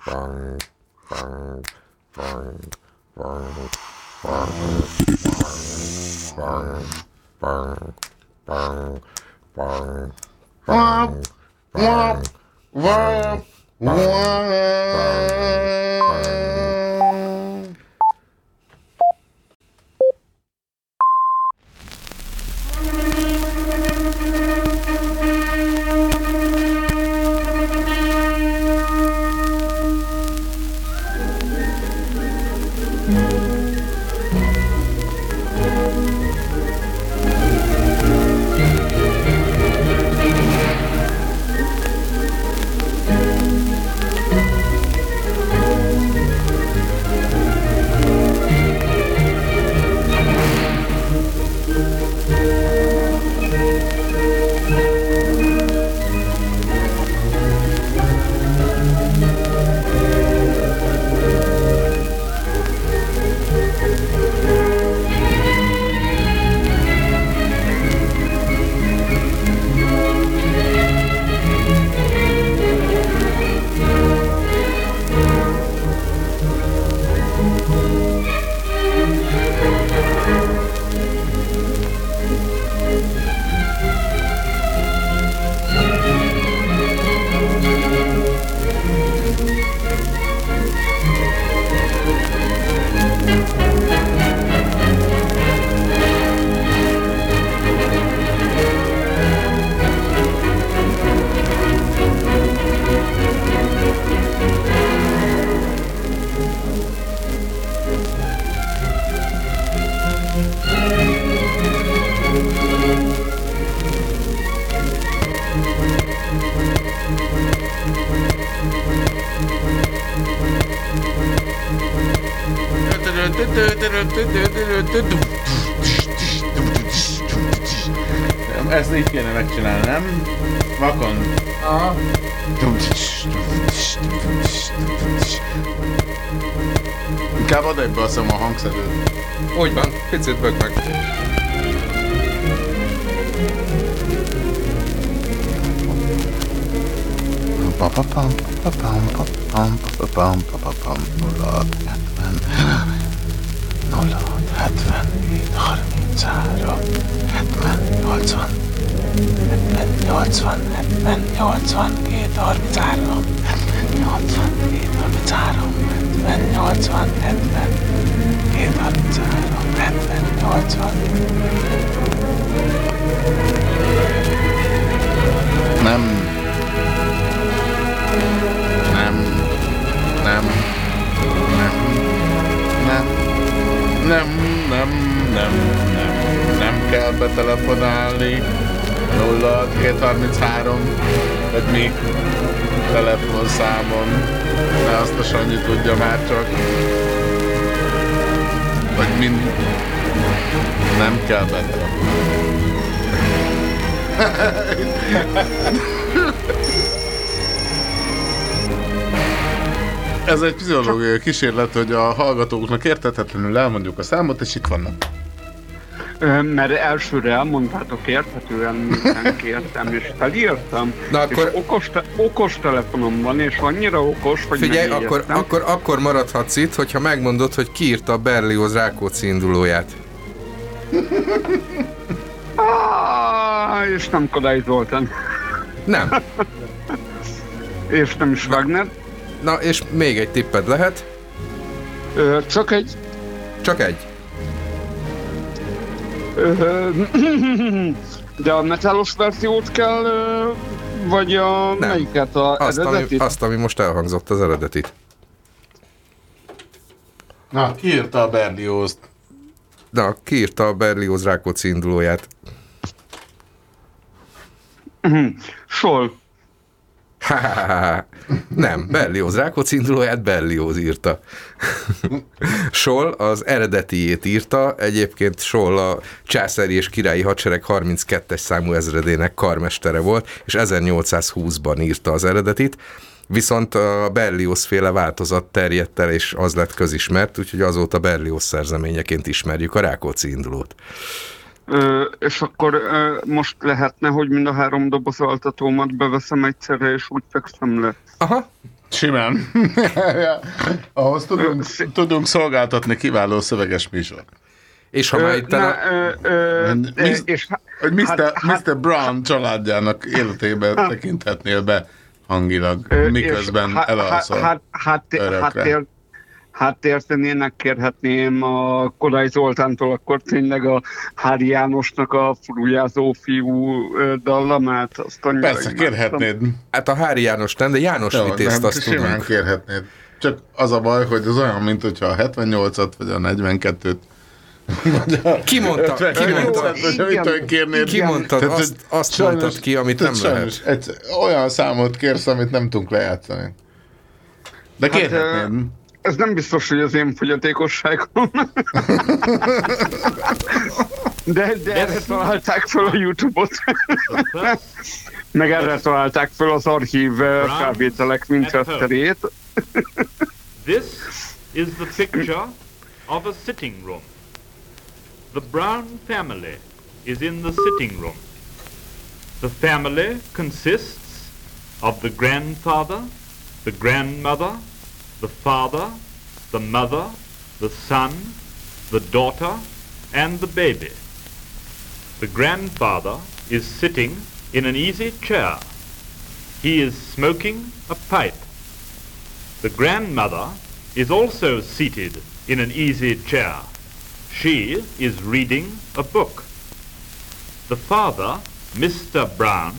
Ezt Ez egy pszichológiai kísérlet, hogy a hallgatóknak értetetlenül elmondjuk a számot, és itt vannak. Mert elsőre elmondtátok érthetően, minden kértem, és felírtam. Na akkor- És okos, te- okos telefonom van, és annyira okos, hogy Figyelj, akkor, akkor, akkor maradhatsz itt, hogyha megmondod, hogy ki írta a Berlioz Rákóczi indulóját. Ah, és nem Kodály Zoltán. Nem. és nem is Wagner. Na, és még egy tipped lehet? Ö, csak egy. Csak egy. Ö, de a metálos verziót kell vagy a Nem. melyiket? A Azt ami, eredetit? azt, ami most elhangzott, az eredetit. Na, ki írta a Berliozt? Na, kiírta a Berlioz Rákóczi indulóját. Sol. Nem, Berlioz Rákóczi indulóját Berlioz írta. Sol az eredetiét írta, egyébként Sol a császári és királyi hadsereg 32-es számú ezredének karmestere volt, és 1820-ban írta az eredetit, viszont a Berlioz féle változat terjedt el, és az lett közismert, úgyhogy azóta Berlioz szerzeményeként ismerjük a Rákóczi indulót. Ö, és akkor ö, most lehetne, hogy mind a három doboz altatómat beveszem egyszerre, és úgy fekszem le. Aha. Simán. Ahhoz tudunk, tudunk szolgáltatni kiváló szöveges műsor. És ha már itt na, ö, ö, Mis- és hogy Mr. hát- Mr. Brown családjának életébe tekinthetnél be hangilag, miközben elalszol. há- Hát, hát, hát, hát érteni, én megkérhetném a Kodály Zoltántól akkor tényleg a Hári Jánosnak a furujázó fiú dallamát. Azt annyira Persze, imádtam. kérhetnéd. Hát a Hári János nem, de János Jó, Vitézt nem, azt simán tudunk. kérhetnéd. Csak az a baj, hogy az olyan, mint hogyha a 78-at vagy a 42-t vagy a Ki mondta? 50 Ki mondta? Ki mondtad? Tehát, Azt- azt mondtad ki, amit nem sajnos Egy, olyan számot kérsz, amit nem tudunk lejátszani. De Hát, kérhetnéd. ö, Ez nem biztos, hogy az én fogyatékosságom. De, de erre találták fel a Youtube-ot. Meg erre találták fel az archív ö, felvételek Winchesterét. This is the picture of a sitting room. The Brown family is in the sitting room. The family consists of the grandfather, the grandmother, the father, the mother, the son, the daughter, and the baby. The grandfather is sitting in an easy chair. He is smoking a pipe. The grandmother is also seated in an easy chair. She is reading a book. The father, Mr. Brown,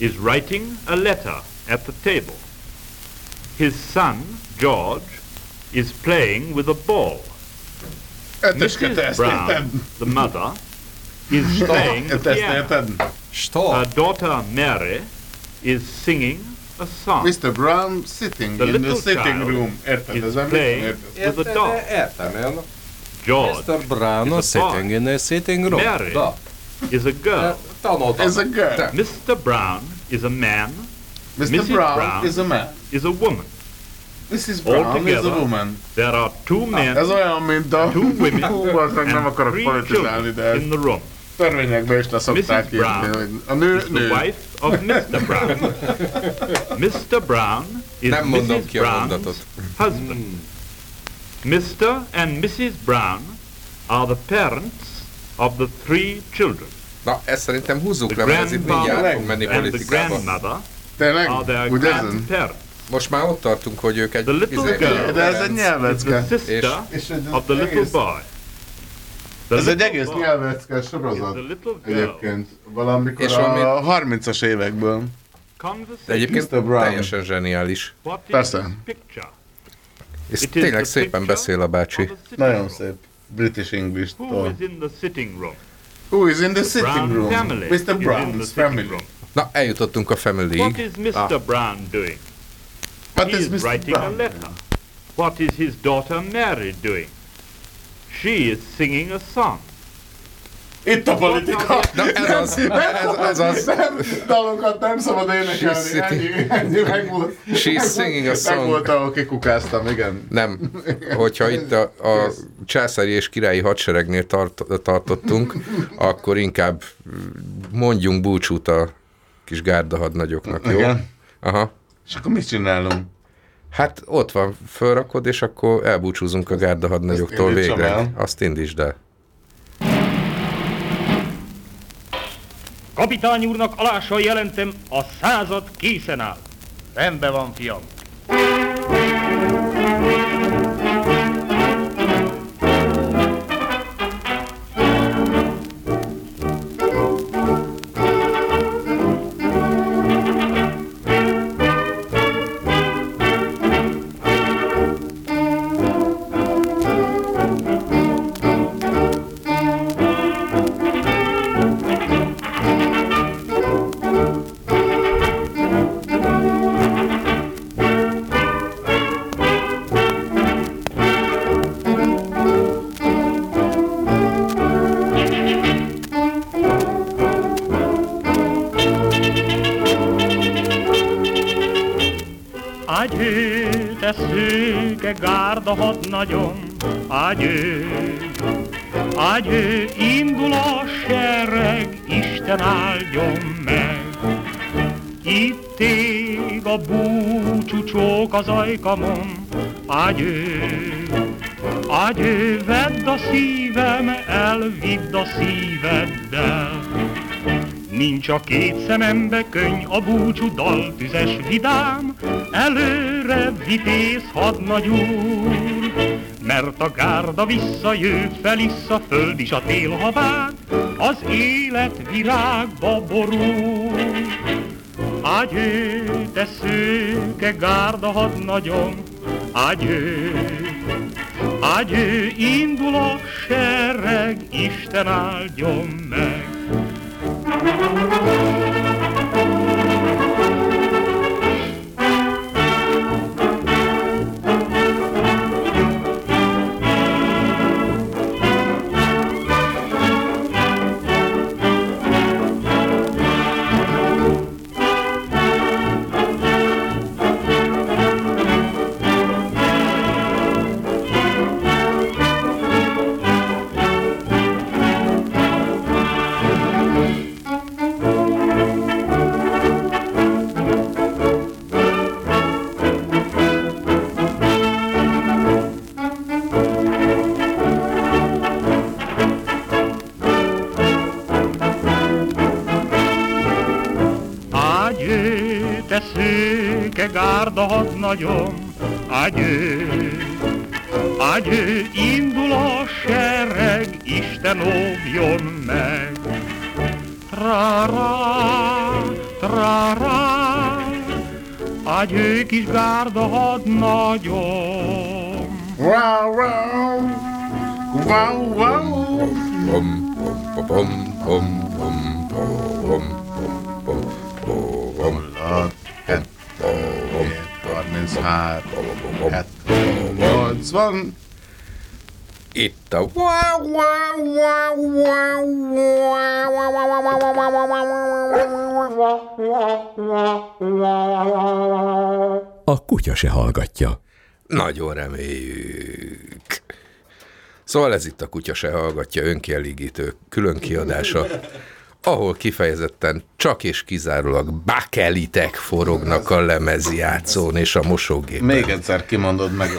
is writing a letter at the table. His son, George, is playing with a ball. Ötösköt, Mrs. Brown, the mother, is playing the Ezt ezt piano. Her daughter Mary is singing a song. Mr. Brown sitting The in the sitting room. Érted? is Ez playing with a doll. Értem, én. George Mr. Brown is a boy. sitting in a sitting room. Mary Da. is a girl. Is a girl. Mr. Brown is a man. Mr. Mrs. Brown is a man. is a woman. Mrs. Brown is a woman. there are two men, Ez olyan, mint a... two women, Hú, nem and akarok three politizálni, de children in the room. törvényekben is leszokták Mrs. írni, Brown hogy a nő, is the nő. wife of Mr. Brown. Mr. Brown is Nem mondom Mrs. ki a Brown's mondatot. husband. Mr. and Mrs. Brown are the parents of the three children. Na, ezt szerintem húzzuk The le, mert ez itt mindjárt fog grandfather menni and the politikába. grandmother Tényleg? are their Úgy grandparents. Most már ott tartunk, hogy ők egy... The little izé- girl De ez egy the nyelvecke. sister És egy- of the little egész- boy. The Ez egy little egész nyelvecke is sorozat. the little girl. Egyébként valamikor És a 30-as évekből. De egyébként teljesen zseniális. What is Persze. És tényleg the szépen beszél a bácsi. Nagyon szép. British Who English-tól. is in the sitting room? Who is in the sitting Brown room? family Mr. is in the Brown's sitting family. room. Na, eljutottunk a What family is Mr. Brown doing? What he is is Mr. writing a Brown? letter. What is his daughter Mary doing? She is singing a song. Itt a politika! Na, ez az, ez, ez az. Nem, dalokat nem szabad énekelni, She's ennyi, ennyi meg volt. She's singing a song. Meg volt, ahol kikukáztam, igen. Nem, hogyha itt a, a császári és királyi hadseregnél tart, tartottunk, akkor inkább mondjunk búcsút a kis gárdahadnagyoknak, jó? Igen. Aha. És akkor mit csinálunk? Hát ott van, fölrakod, és akkor elbúcsúzunk a gárdahadnagyoktól végre. el. Azt indítsd el. Kapitány úrnak alással jelentem, a század készen áll. Rendben van, fiam. Ágyő, ágyő, indul a sereg, Isten áldjon meg. Itt ég a búcsú csók az ajkamon, ágyő, ágyő, vedd a szívem, elvidd a szíveddel. Nincs a két szemembe könny, a búcsú dal tüzes vidám, előre vitéz hadnagy úr. Mert a gárda visszajő, felisz a föld is a tél havát, az élet virágba borul. Ágyő, te szőke gárda hadnagyom, ágyő, ágyő, indul a sereg, Isten áldjon meg. Trárá, trárá, ágyő kis gárda hadnagyom. Wow, wow, wow, wow. Bom, bom, bom, bom, bom, bom, bom, bom, bom, 33, 80. Itt a wow, wow, wow, A kutya se hallgatja. Nagyon reméljük. Szóval ez itt a Kutya se hallgatja önkielégítő külön kiadása, ahol kifejezetten csak és kizárólag bakelitek forognak a lemezjátszón és a mosógépen. Még egyszer kimondod meg.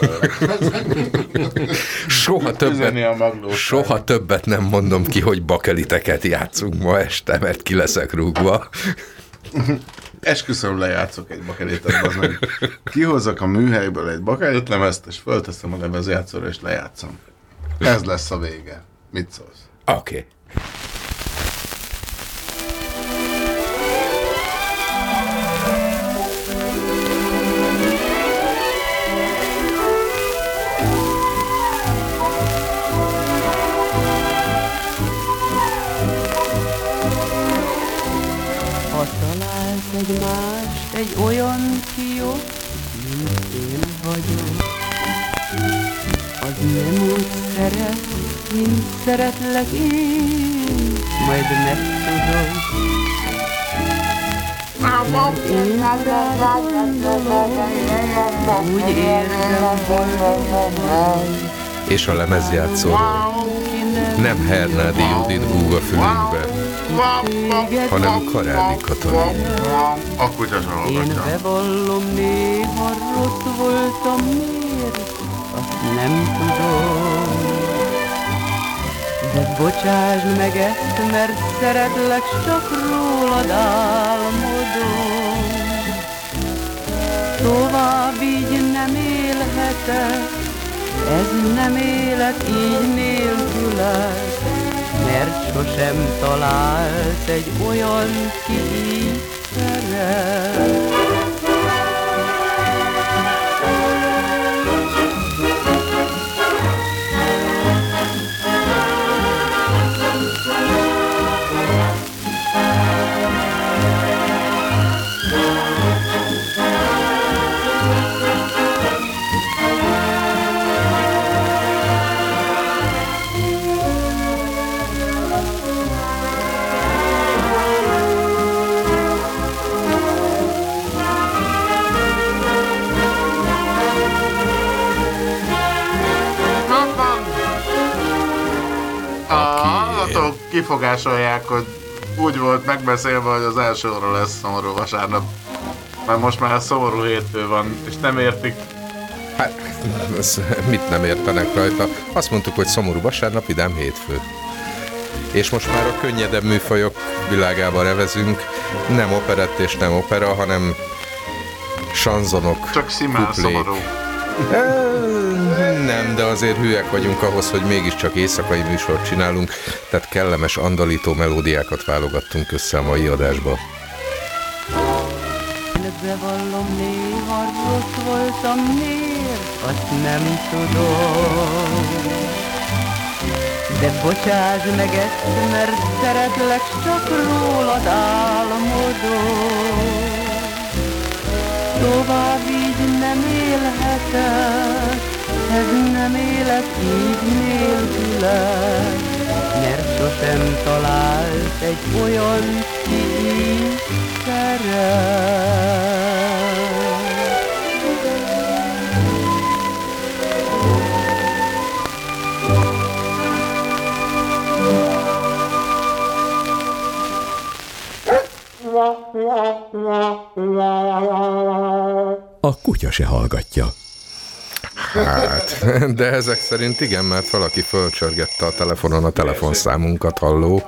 Soha többet, soha többet nem mondom ki, hogy bakeliteket játszunk ma este, mert ki leszek rúgva. Esküszöm lejátszok egy bakelitet, az meg. Kihozok a műhelyből egy bakelit lemezt, és fölteszem a lemezjátszóra, és lejátszom. Ez lesz a vége. Mit szólsz? Oké. Okay. Mint szeretlek én, majd megtudod. Mert én úgy érzem, És a lemezjátszóról nem Hernádi Judit húg a fülünkbe, hanem Karádi Katalin. A kutya se Én bevallom, néha rossz voltam, miért, azt nem tudom. Bocsásd meg ezt, mert szeretlek, csak rólad álmodom. Tovább így nem élhetek, ez nem élet így nélküled, mert sosem talált egy olyan, ki így szeret. Kifogásolják, hogy úgy volt megbeszélve, hogy az első óra lesz szomorú vasárnap. Mert most már szomorú hétfő van, és nem értik. Hát, ez, mit nem értenek rajta? Azt mondtuk, hogy szomorú vasárnap, idám hétfő. És most már a könnyedebb műfajok világába revezünk. Nem operett és nem opera, hanem sanzonok, Csak simán kuplék. szomorú. Nem, de azért hülyek vagyunk ahhoz, hogy mégiscsak éjszakai műsort csinálunk, tehát kellemes andalító melódiákat válogattunk össze a mai adásba. Bevallom, néha rossz voltam, miért, azt nem tudom. De bocsáss meg ezt, mert szeretlek, csak rólad álmodom. Tovább így nem élhetek, ez nem élet így nélküled, mert sosem talált egy olyan, ki így szeret. A kutya se hallgatja. Hát, de ezek szerint igen, mert valaki fölcsörgette a telefonon a telefonszámunkat, halló.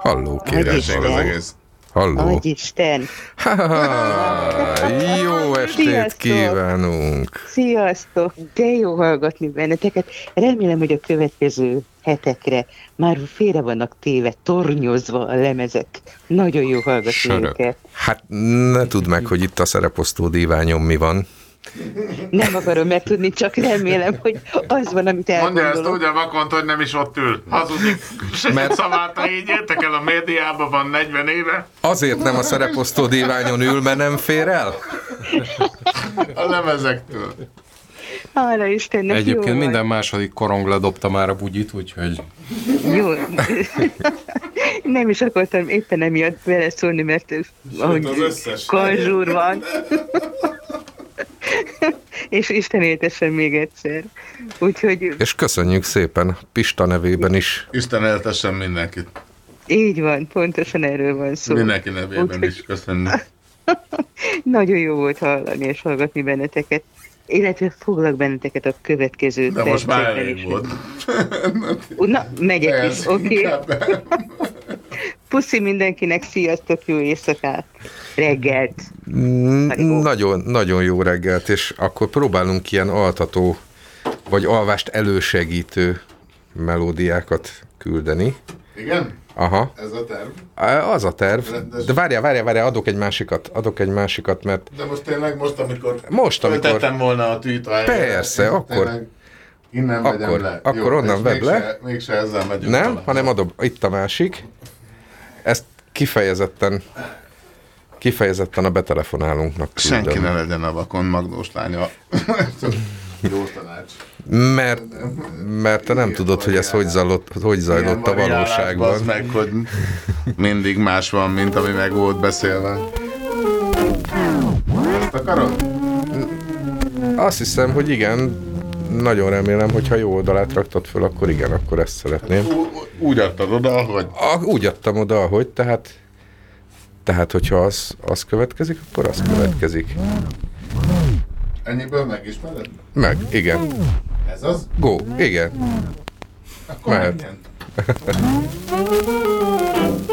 Halló, kérem. Egészség az egész. Halló. Isten! Ha, jó estét Sziasztok! kívánunk! Sziasztok! De jó hallgatni benneteket. Remélem, hogy a következő hetekre már félre vannak téve, tornyozva a lemezek. Nagyon jó hallgatni Sörök. őket. Hát ne tudd meg, hogy itt a szereposztó díványom mi van. Nem akarom megtudni, csak remélem, hogy az van, amit Mondja ezt úgy a vakont, hogy nem is ott ül. Hazudik. Mert szaválta így, értek el a médiában van 40 éve. Azért nem a szereposztó díványon ül, mert nem fér el? A lemezektől. Hála Istennek, jó Egyébként van. minden második korong ledobta már a bugyit, úgyhogy Jó. Nem is akartam éppen emiatt beleszólni, mert ahogy az összes. konzsúr van. És Isten éltessen még egyszer. Úgyhogy És köszönjük szépen Pista nevében is. Isten eltessen mindenkit. így van, pontosan erről van szó. Mindenki nevében Úgyhogy is köszönjük. Nagyon jó volt hallani és hallgatni benneteket. Illetve foglak benneteket a következő De most már elég is. volt. Na, megyek Ez is, oké? inkább Puszi mindenkinek, sziasztok, jó éjszakát, reggelt. Mm, Nagyon, nagyon jó reggelt, és akkor próbálunk ilyen altató, vagy alvást elősegítő melódiákat küldeni. Igen? Aha. Ez a terv. Az a terv. Rendes. De várjál, várjál, várjál, adok egy másikat, adok egy másikat, mert De most tényleg most, amikor Most, amikor- volna a tűt a helyre, Persze, tényleg akkor- Innen megyem akkor- le. akkor onnan és vedd mégse, le. Mégse ezzel megyünk nem, valahol. hanem adom, itt a másik. Ezt kifejezetten kifejezetten a betelefonálunknak küldöm. Senki ne legyen a vakon Magnós lánya. Jó tanács. Mert, mert te nem tudod, hogy ez hogy zajlott, hogy zajlott a Ilyen valóságban. bazd meg, hogy mindig más van, mint ami meg volt beszélve. Ezt akarod? Azt hiszem, hogy igen. Nagyon remélem, hogy ha jó oldalát raktad föl, akkor igen, akkor ezt szeretném. Ú- Úgy adtad oda, ahogy. A, úgy adtam oda, ahogy, tehát tehát, hogyha az, az következik, akkor az következik. Ennyiből megismered? Meg, igen. Ez az? Go, igen. Akkor Mehet.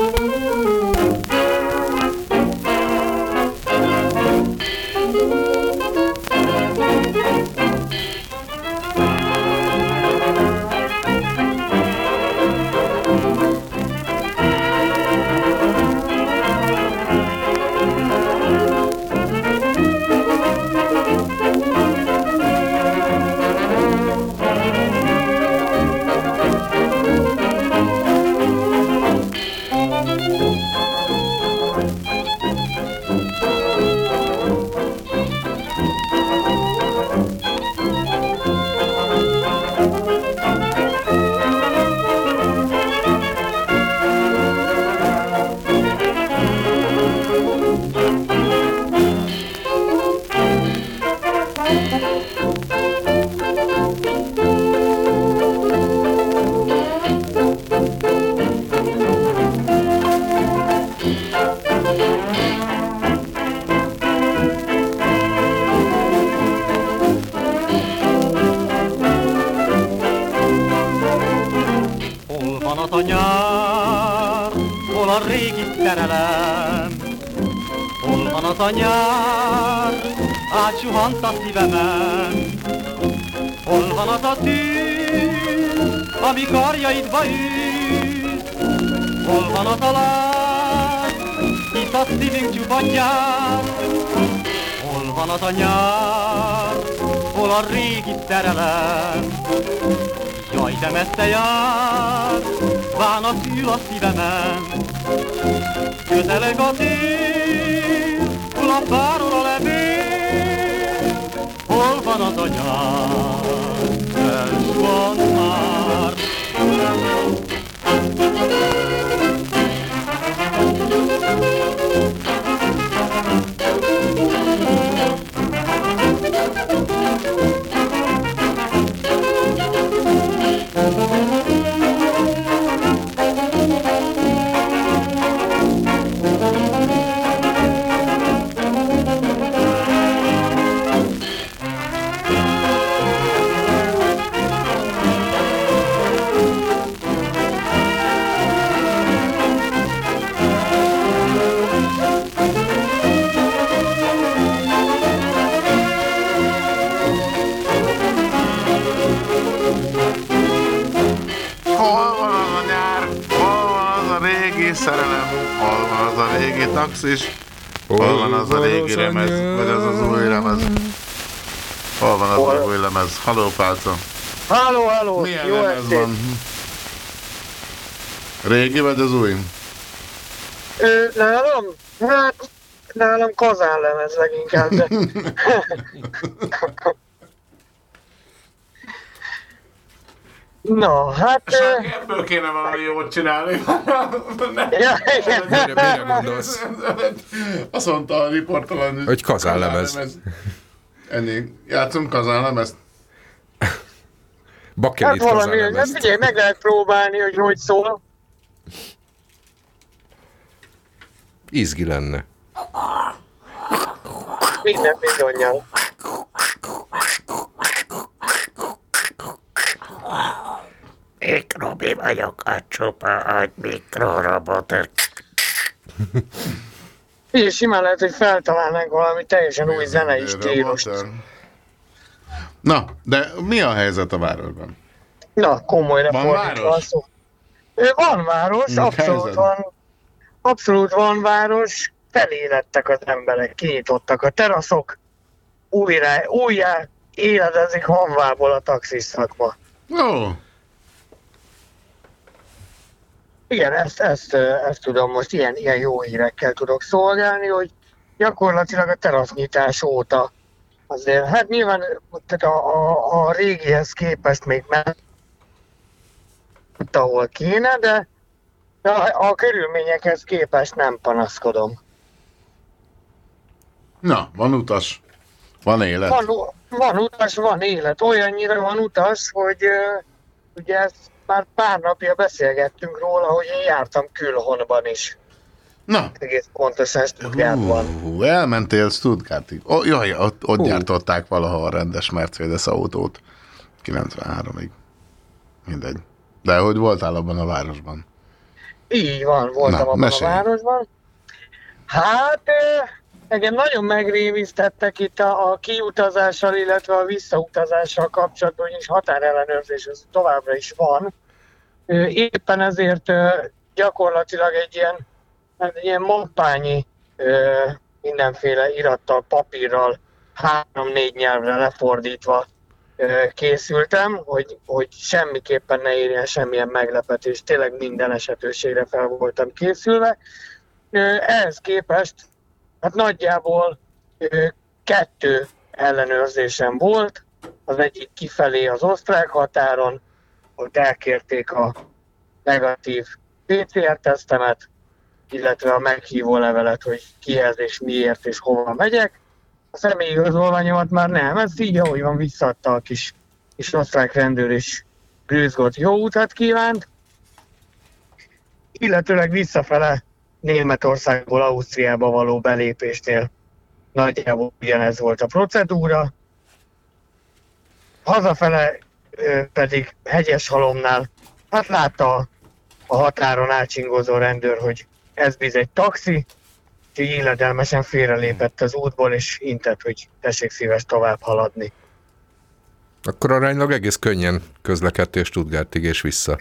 a szívemen. Közeleg a tél, Haló, Pálca. Halló, halló, Milyen jó lemez estét. van? Régi vagy az új? Ö, nálam? Hát, nálam kazán lemez leginkább, de... No, hát... ö, Ebből kéne valami jót csinálni. Ja, igen. Mire, mire gondolsz? Azt mondta a riportalany, Hogy kazánlemez. Ennyi. Játszunk kazánlemezt? Hát Bakelit valami, hát figyelj, meg lehet próbálni, hogy hogy szól. Izgi lenne. Minden bizonyal. Mikrobi vagyok, a csupa agy mikrorobot. Figyelj, simán lehet, hogy feltalálnánk valami teljesen új zenei stílust. Na, de mi a helyzet a városban? Na, komolyra Van fordítva a szó. Van város, Mi abszolút helyzet? van. Abszolút van város, felélettek az emberek, kinyitottak a teraszok, újra, újjá éledezik hanvából a taxis szakma. Ó, Igen, ezt, ezt, ezt tudom most, ilyen, ilyen jó hírekkel tudok szolgálni, hogy gyakorlatilag a terasznyitás óta azért, hát nyilván tehát a, a, a régihez képest még ment, ahol kéne, de, a, a körülményekhez képest nem panaszkodom. na, van utas, van élet. Van, van utas, van élet. Olyannyira van utas, hogy ö, ugye ezt már pár napja beszélgettünk róla, hogy én jártam külhonban is. Na. Egész pontosan Stuttgartban. Hú, elmentél Stuttgartig. Oh, jaj, ott, ott gyártották valaha a rendes Mercedes autót. 93-ig. Mindegy. De hogy voltál abban a városban? Így van, voltam Na, abban mesélj. a városban. Hát, engem nagyon megrémisztettek itt a, a kiutazással, illetve a visszautazással kapcsolatban, ugyanis határellenőrzés az továbbra is van. Éppen ezért gyakorlatilag egy ilyen, hát egy ilyen mappányi ö, mindenféle irattal, papírral, három-négy nyelvre lefordítva készültem, hogy, hogy semmiképpen ne érjen semmilyen meglepetés, tényleg minden esetőségre fel voltam készülve. Ehhez képest, hát nagyjából kettő ellenőrzésem volt, az egyik kifelé az osztrák határon, ott elkérték a negatív PCR-tesztemet, illetve a meghívó levelet, hogy kihez és miért és hova megyek. A személyi igazolványomat már nem, ez így ahogy van visszaadta a kis, kis osztrák rendőr és grőzgott jó utat kívánt. Illetőleg visszafele Németországból Ausztriába való belépésnél nagyjából ugyanez volt a procedúra. Hazafele pedig Hegyeshalomnál, hát látta a- határon átsingozó rendőr, hogy ez bizony taxi, úgyhogy illedelmesen félrelépett az útból, és intett, hogy tessék szíves tovább haladni. Akkor aránylag egész könnyen közlekedtél Stuttgartig és vissza.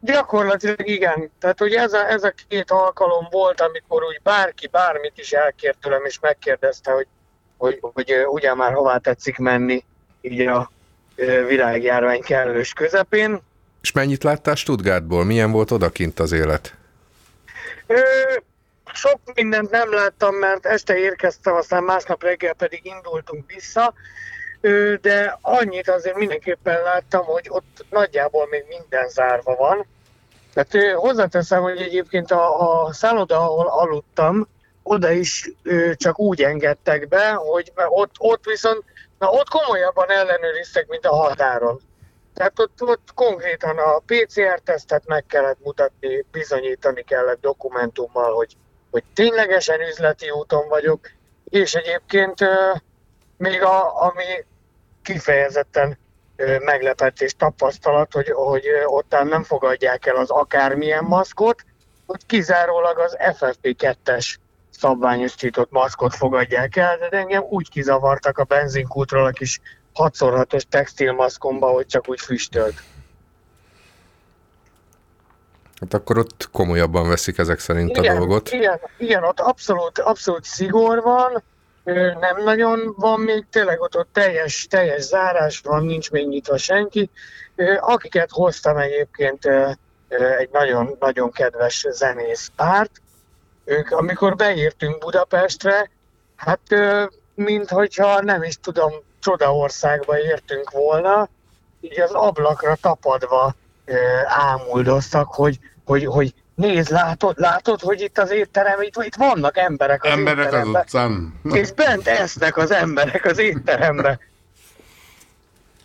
Gyakorlatilag igen. Tehát ugye ez a, ez a két alkalom volt, amikor úgy bárki bármit is elkért tőlem, és megkérdezte, hogy, hogy, hogy ugye már hová tetszik menni így a világjárvány kellős közepén. És mennyit láttál Stuttgartból? Milyen volt odakint az élet? Ö, sok mindent nem láttam, mert este érkeztem, aztán másnap reggel pedig indultunk vissza, de annyit azért mindenképpen láttam, hogy ott nagyjából még minden zárva van. Tehát hozzáteszem, hogy egyébként a, a szálloda, ahol aludtam, oda is csak úgy engedtek be, hogy ott, ott viszont, na ott komolyabban ellenőriztek, mint a határon. Tehát ott, ott konkrétan a PCR-tesztet meg kellett mutatni, bizonyítani kellett dokumentummal, hogy, hogy ténylegesen üzleti úton vagyok, és egyébként még a, ami kifejezetten ö, meglepetés tapasztalat, hogy, hogy ottán nem fogadják el az akármilyen maszkot, hogy kizárólag az FFP2-es szabványosított maszkot fogadják el, de engem úgy kizavartak a benzinkútról a kis 6x6-os textilmaszkomba, hogy csak úgy füstölt. Hát akkor ott komolyabban veszik ezek szerint a dolgot. Igen, igen, ott abszolút, abszolút szigor van, nem nagyon van még, tényleg ott, ott teljes, teljes zárás van, nincs még nyitva senki. Akiket hoztam egyébként egy nagyon, nagyon kedves zenész párt, ők amikor beértünk Budapestre, hát minthogyha nem is tudom, csodaországba értünk volna, így az ablakra tapadva ámuldoztak, hogy, hogy, hogy nézd, látod, látod, hogy itt az étterem, itt, itt vannak emberek az Emberek az utcán. És bent esznek az emberek az étteremben.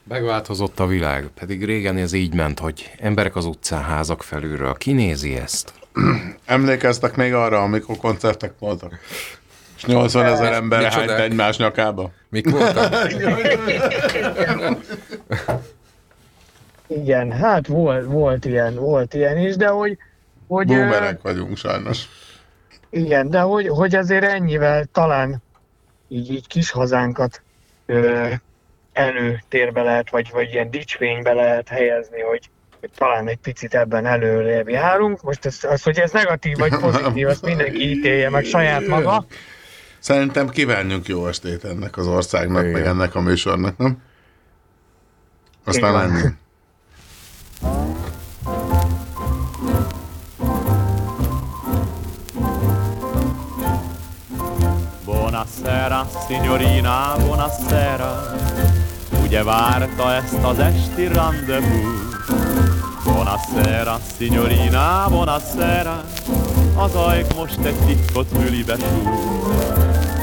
Megváltozott a világ, pedig régen ez így ment, hogy emberek az utcán, házak felülről. Ki nézi ezt? Emlékeztek még arra, amikor koncertek voltak? És 80 ezer ember hányt egymás nyakába? Mik voltak? Igen, hát volt, volt ilyen, volt ilyen is, de hogy, hogy Boomerek vagyunk sajnos. igen, de hogy, hogy azért ennyivel talán így, így kis hazánkat ö, előtérbe lehet, vagy, vagy ilyen dicsfénybe lehet helyezni, hogy, hogy talán egy picit ebben előrébb járunk. Most ez, az, hogy ez negatív vagy pozitív, azt mindenki ítélje meg saját maga. Szerintem kívánjunk jó estét ennek az országnak, meg ennek a műsornak, nem? Aztán Igen. ennyi. Buonasera, signorina, buonasera. Ugye várta ezt az esti rendezvous Buonasera, signorina, buonasera. Az ajk most egy titkot fülibe súg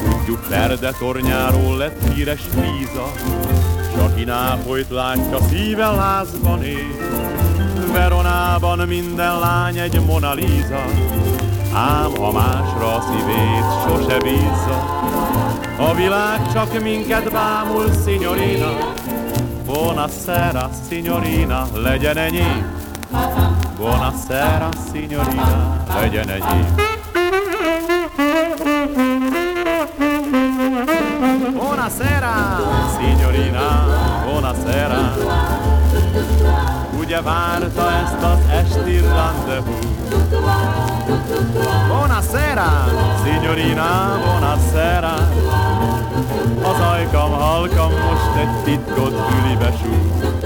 Tudjuk, Ferde tornyáról lett híres víza S aki Nápolyt látja, szíve lázban él. Veronában minden lány egy Mona Lisa Ám ha másra a szívét sose bízza. A világ csak minket bámul, signorina Buonasera, signorina, legyen enyém Buonasera, signorina, legyen enyém Buonasera, signorina, buonasera. Ugye várta ezt az esti rendezvous Buonasera, signorina, buonasera. Az ajkam halkam most egy titkot fülibe súg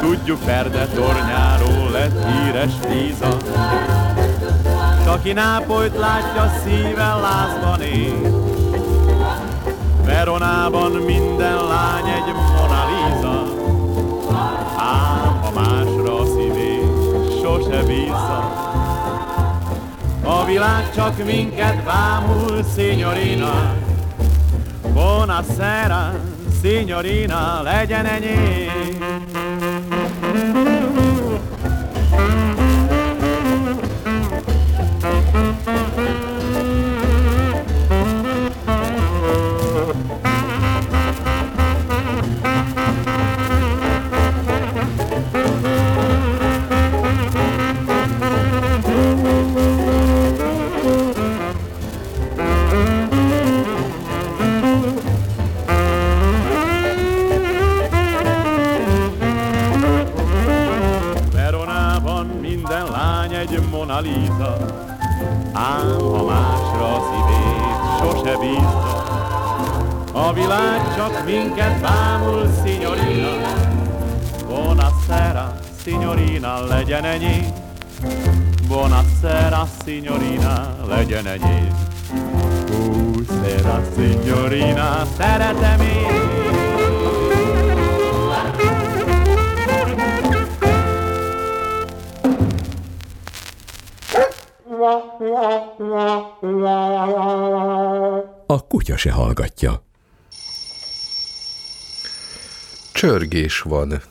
Tudjuk, Ferde tornyáról lett híres Líza S aki Nápolyt látja, szíve lázban él Veronában minden lány egy Mona Lisa. Ám ha másra a szívét sose bízza A világ csak minket bámul, signorina Buonasera, signorina, legyen enyém ám ha másra a szívét sose bízza. A világ csak minket bámul, signorina, Buonasera, signorina, legyen ennyi. Buonasera, signorina, legyen ennyi. Buonasera, signorina, szeretem én. A kutya se hallgatja. Csörgés van.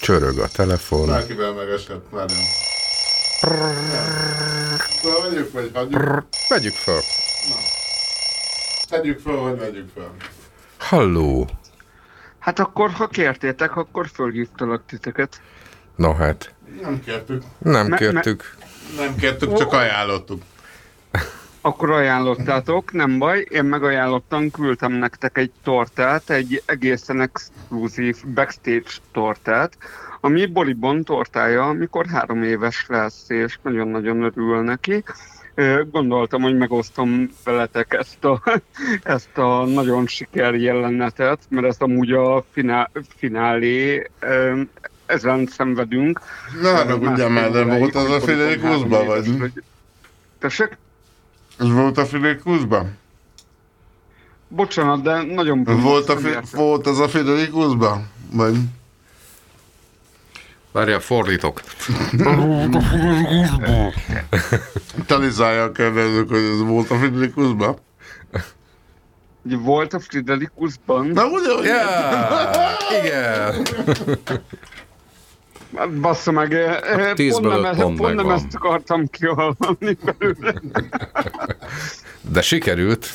Csörög a telefon. Bárkivel megesett, már nem. Vegyük, vagy hagyjuk? Vegyük fel. Tegyük fel, vagy vegyük fel. Halló. Hát akkor, ha kértétek, akkor fölhívtalak titeket. Na hát, Nem kértük. nem Me- kértük. Nem kértük, csak ajánlottuk. Akkor ajánlottátok, nem baj, én megajánlottam, küldtem nektek egy tortát, egy egészen exkluzív backstage tortát, ami Boribon tortája, amikor három éves lesz, és nagyon-nagyon örül neki. Gondoltam, hogy megosztom veletek ezt a, ezt a nagyon siker jelenetet, mert ez amúgy a finál, finálé, ezen szenvedünk. Ne haragudjál már, de volt az a Friderikusban, vagy? Tessék? Ez volt a Friderikusban? Bocsánat, de nagyon Volt, a, fi- volt az a Friderikusban? Vagy? Várjál, fordítok. Talizálja a kérdezők, hogy ez volt a Friderikusban? Volt a Friderikusban? Na ugye, hogy Igen. Hát Bassza meg, eh, eh, tízből pont nem, pont pont nem megvan. ezt akartam kihallani belőle. De sikerült.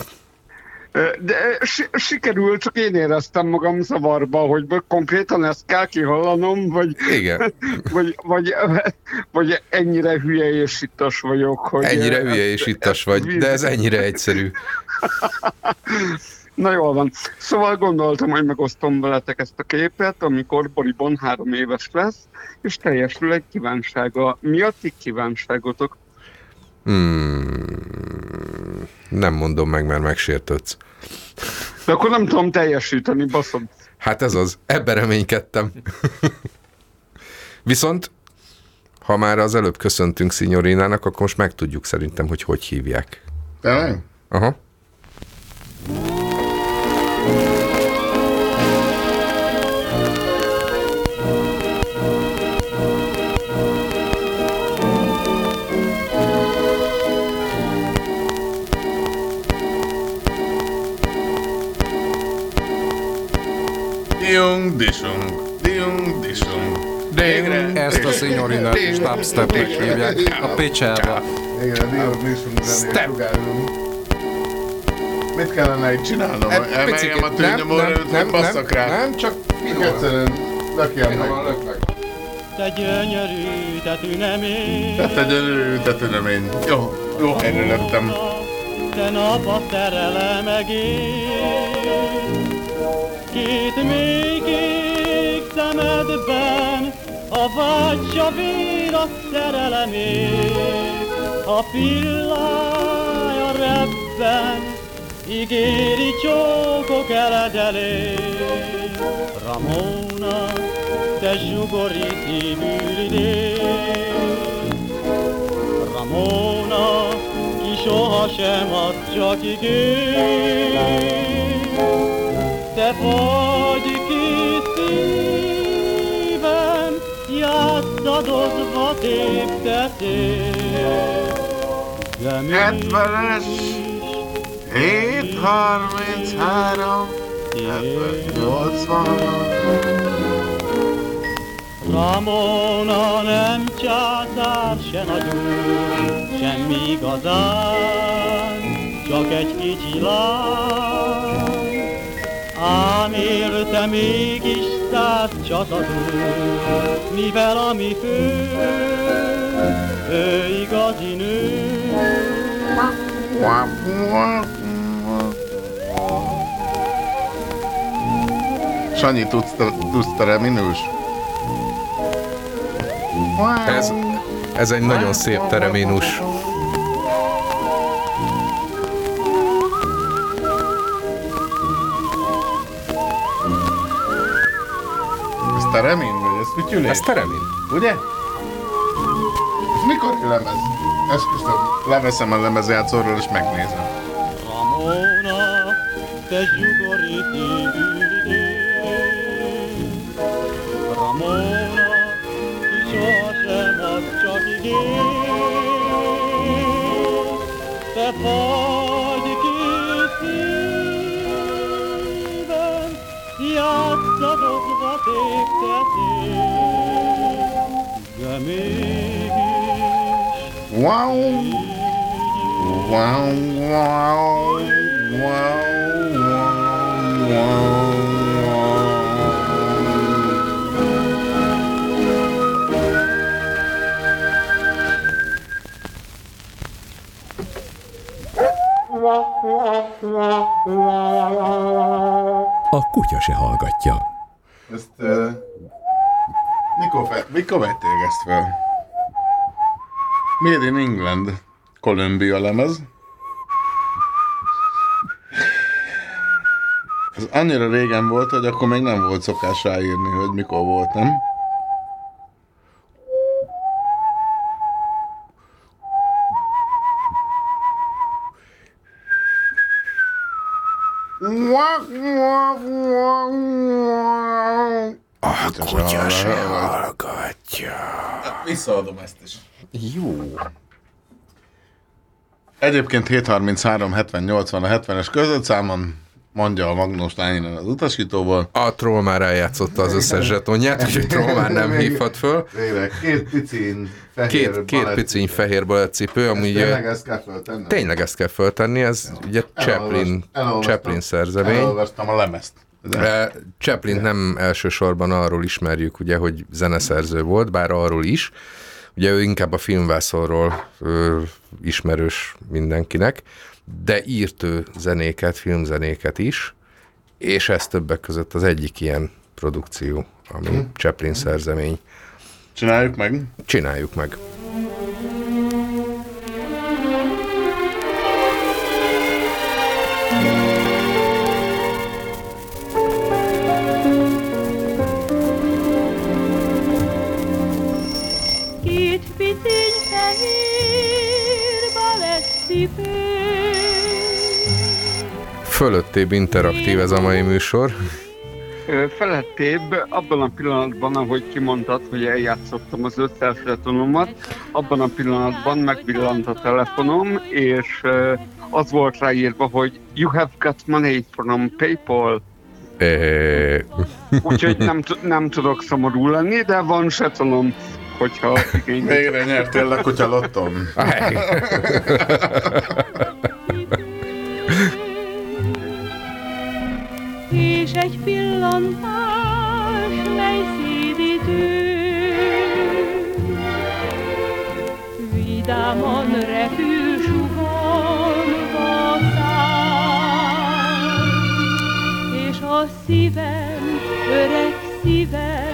Eh, De eh, si- sikerült, csak én éreztem magam zavarba, hogy konkrétan ezt kell kihallanom, vagy, Igen. vagy, vagy, vagy ennyire hülye és ittas vagyok, hogy... Ennyire eh, hülye és ittas vagy, de ez ennyire egyszerű. Na jól van. Szóval gondoltam, hogy megosztom veletek ezt a képet, amikor Boribon három éves lesz, és teljesül egy kívánsága. Mi a ti kívánságotok? Hmm, nem mondom meg, mert megsértődsz. De akkor nem tudom teljesíteni, baszod. Hát ez az, ebben reménykedtem. Viszont, ha már az előbb köszöntünk Szignorinának, akkor most megtudjuk szerintem, hogy hogy hívják. Tényleg? Aha. Diung, disung, diung, disung. Végre. Ezt a szinyorinát is dubstepnek hívják. A picsába. Igen, diung, disung, zenét sugárunk. Mit kellene itt csinálnom? Emeljem a nem, tűnyomóra, nem, nem, rá? nem, csak egyszerűen lökjem meg. Te gyönyörű, te tünemény, Tehát egy gyönyörű én. Jó, jó helyre lettem. te nap a szerelem egész. Két még kék szemedben, a vágy vér a szerelemé. A pillája rebben, ígéri csókok eledelé. Ramona, te zsugori szívű Ramona, ki sohasem ad csak igény. Te vagy ki szívem, játszadozva téptetél. De mi 70-es, 733, 80. Ramona nem császár, se nagyon, semmi igazán, csak egy kicsi lány. Ám érte mégis száz csatadó, mivel a mi fő, ő igazi nő. Sanyi, tudsz te, tudsz te? Ez, Ez egy nagyon szép tereminus. Teremin, vagy ez fütyülés? Ez teremin. Ugye? Ez mikor lemez? Esküszöm, leveszem a lemezjátszóról és megnézem. Ramona, te. Ramona, sohasem az csak igény. Te vagy kis szívem, játszadozva mégis Wow! Wow, wow, wow, wow, A kutya se hallgatja. Ezt uh, mikor, vették ezt fel? Made in England, Columbia lemez. Ez annyira régen volt, hogy akkor még nem volt szokás ráírni, hogy mikor volt, nem? A kutya se hallgatja. Visszaadom ezt is. Jó. Egyébként 733 70 80 a 70-es között számon mondja a Magnus Lányinen az utasítóból. A troll már eljátszotta az összes zsetonját, úgyhogy troll már nem hívhat föl. Végre, két picin fehér Két, két piciny fehér balettcipő, amúgy... tényleg ezt kell föltennem? Tényleg ezt kell föltenni, ez ugye Chaplin, elolvastam. Chaplin szerzemény. Elolvastam a lemezt. De Chaplin nem elsősorban arról ismerjük, ugye, hogy zeneszerző volt, bár arról is. Ugye ő inkább a filmvászonról ö, ismerős mindenkinek, de írt ő zenéket, filmzenéket is, és ez többek között az egyik ilyen produkció, ami Hm. Chaplin szerzemény. Csináljuk meg? Csináljuk meg. Fölöttébb interaktív ez a mai műsor. Felettébb abban a pillanatban, ahogy kimondtad, hogy eljátszottam az zsetonomat, abban a pillanatban megvillant a telefonom, és az volt ráírva, hogy You have got money from PayPal. Úgyhogy nem, t- nem tudok szomorú lenni, de van zsetonom, hogyha igény. Végre nyertél a kutya egy pillantás, mely szédítő. Vidáman repül suhanva száll, és a szívem, öreg szívem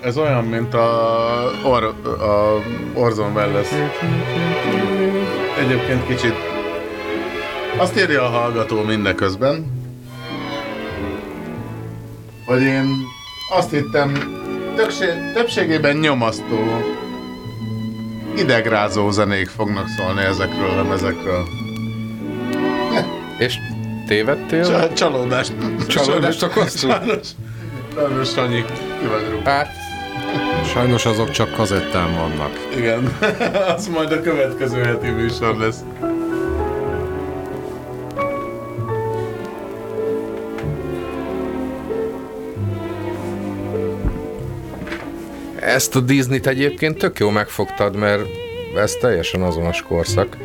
Ez olyan, mint a, or, a Orson Welles. Egyébként kicsit azt írja a hallgató mindeközben, hogy én azt hittem, többsé, többségében nyomasztó, idegrázó zenék fognak szólni ezekről a lemezekről. És tévedtél? Csalódást. Csalódást okoztunk? Sajnos. Sajnos, Sanyi. Hát, sajnos azok csak kazettán vannak. Igen, az majd a következő heti műsor lesz. Ezt a Disney-t egyébként tök jó megfogtad, mert ez teljesen azonos korszak.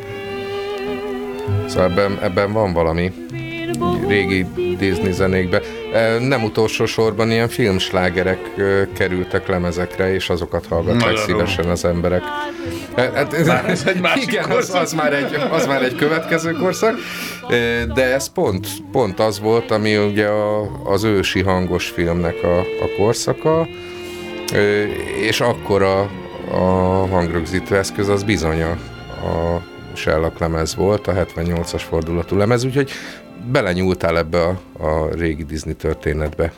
Szóval ebben, ebben van valami régi Disney zenékbe. Nem utolsó sorban ilyen filmslágerek kerültek lemezekre, és azokat hallgatták szívesen az emberek. Hát, Már ez egy másik igen, az, korszak. az, már egy, az már egy következő korszak, de ez pont, pont az volt, ami ugye a, az ősi hangos filmnek a, a korszaka, és akkor a, a hangrögzítő eszköz az bizony a, a Shellac lemez volt, a 78-as fordulatú lemez, úgyhogy belenyúltál ebbe a, a régi Disney történetbe.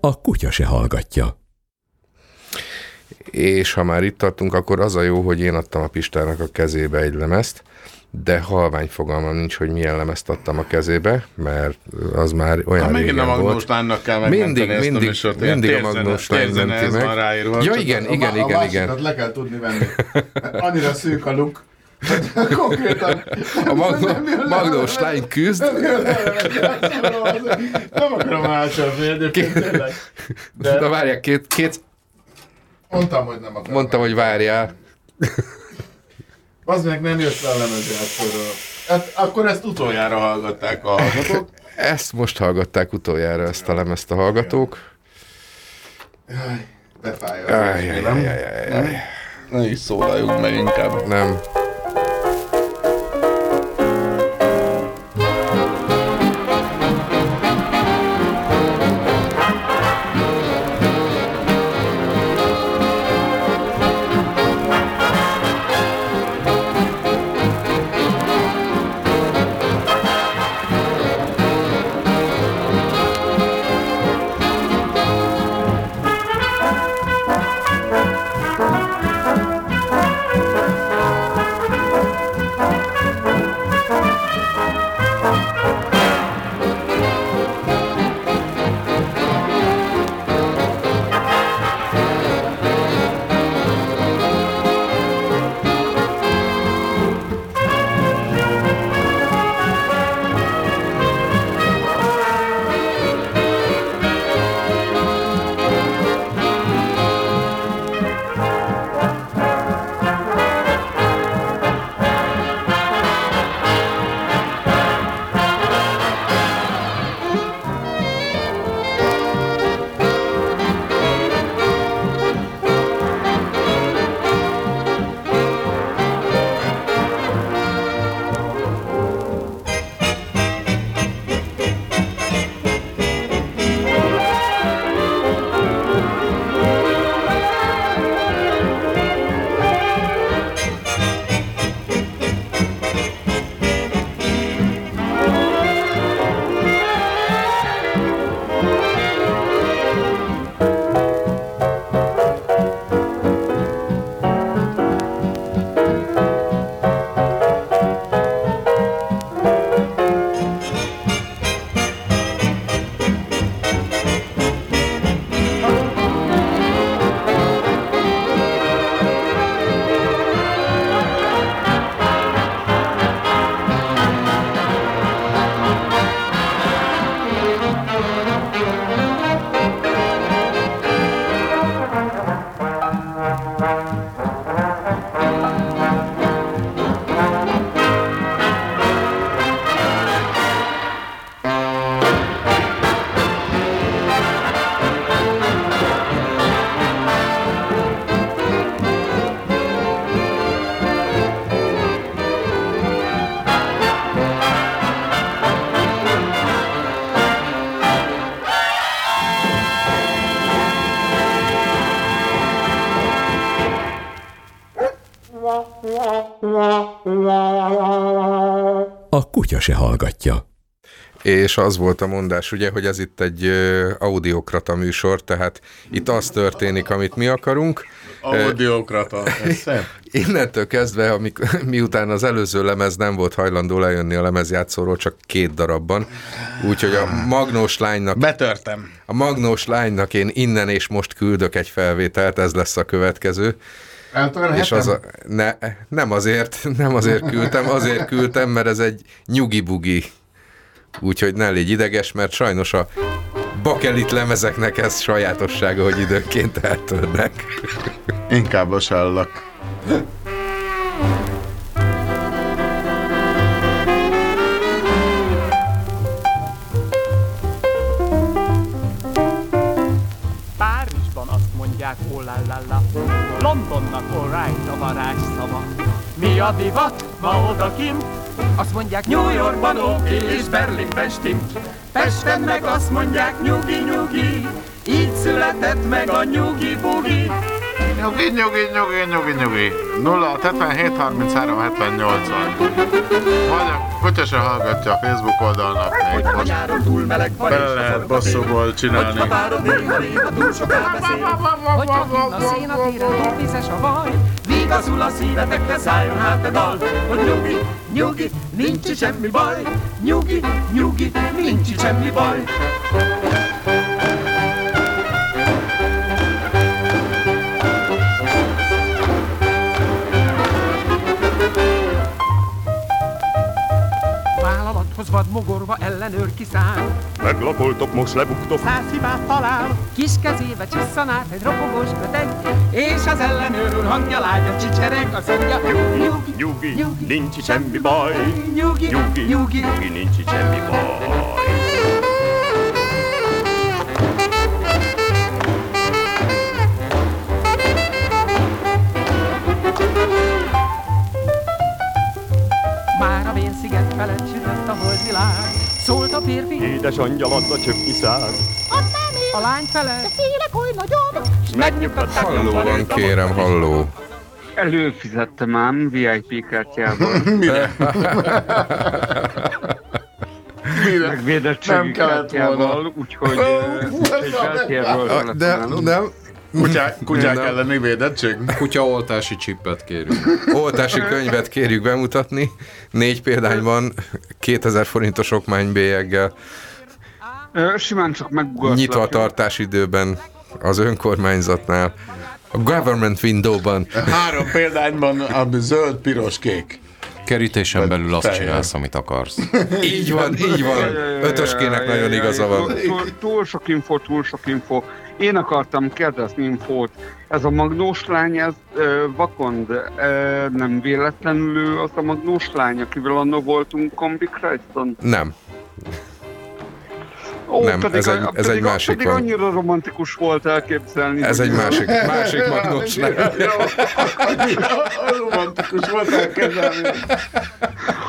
A kutya se hallgatja. És ha már itt tartunk, akkor az a jó, hogy én adtam a Pistának a kezébe egy lemezt, de halvány fogalmam nincs, hogy milyen lemezt adtam a kezébe, mert az már olyan megint régen a Magnós volt. lánynak kell mindig, ezt a mindig, műsort, ilyen mindig a Magnós térzene menti meg. van ráírva. Ja, igen, a- igen, a igen, másikat igen. le kell tudni venni. Annyira szűk a luk. Konkrétan. A Magnó- Magnós lány küzd. Nem akarom átcsapni egyébként tényleg. De, de várják, két, két, Mondtam, hogy nem akarom. mondtam, hogy várjál. Az meg nem jött le a lemezjátszóról. Hát akkor ezt utoljára hallgatták a hallgatók. Ezt most hallgatták utoljára ezt a lemezt a hallgatók. Jaj, befáj aj, nem? aj, aj, aj, aj. Ne is szólaljunk meg inkább. Nem. A kutya se hallgatja. És az volt a mondás, ugye, hogy ez itt egy audiokrata műsor, tehát itt az történik, amit mi akarunk. Audiokrata. Innentől kezdve, amik, miután az előző lemez nem volt hajlandó lejönni a lemezjátszóról, csak két darabban, úgyhogy a Magnós lánynak... Betörtem. A Magnós lánynak én innen és most küldök egy felvételt, ez lesz a következő. És az a, ne, nem azért, nem azért küldtem, azért küldtem, mert ez egy nyugi-bugi úgyhogy ne légy ideges, mert sajnos a bakelit lemezeknek ez sajátossága, hogy időnként eltörnek. Inkább a sallak. Londonnak all right a varázs szava. Mi a divat ma odakint? Azt mondják New Yorkban oké és Berlinben stimmt. Pesten meg azt mondják nyugi nyugi. Így született meg a nyugi bugi. Nyugi, nyugi, nyugi, nyugi, nyugi. 0 77 33 78 Vagy a kutya se hallgatja a Facebook oldalnak még A most. Bele lehet bosszúból csinálni. Beszél. Hogyha kint a szén a téren vizes a vaj. Vigaszul a szívetekre szálljon hát a dal. Hogy nyugi, nyugi, nincs semmi baj. Nyugi, nyugi, nincs semmi baj. Vállalathoz vad mogorva ellenőr kiszáll. Meglakoltok, most lebuktok. Száz hibát talál, kis kezébe csisszan át egy ropogós köteg, és az ellenőr úr hangja lágyan csicsereg, azt mondja, nyugi, Nyugi, nyugi, nincs itt semmi baj. nyugi, Nyugi, nyugi. nyugi, nincs semmi baj. Már a vénsziget felett sütött a holdvilág, szólt a férfi, Édes angyal adta csöpnyi szád. a lány fele, de félek oly nagyon, S megnyugtatták Halló van, kérem, halló. Előfizettem ám VIP kártyával. Mire? Mire? Meg védettségi Nem kellett volna. kártyával, úgyhogy ö, egy Ah, De, telefonálunk. Kutyák, kutyák Nem. elleni védettség? Kutyaoltási csippet kérünk. oltási könyvet kérjük bemutatni. Négy példányban 2000 forintos okmánybélyeggel Simán csak megugatlak. nyitva tartás időben az önkormányzatnál. A government window-ban. Három példányban, ami zöld, piros, kék. Kerítésen belül azt Teljesen. csinálsz, amit akarsz. Így van, így van. Ötöskének nagyon igaza van. Túl, túl, túl sok info, túl sok info. Én akartam kérdezni infót. Ez a magnós lány, ez ö, vakond, ö, nem véletlenül az a magnós lány, akivel annó voltunk Kombi? Nem. Ó, Nem, pedig, ez egy- a- ez pedig, egy másik Pedig van. annyira romantikus volt elképzelni. Ez egy másik, másik magnós lány. Romantikus volt elkezdeni.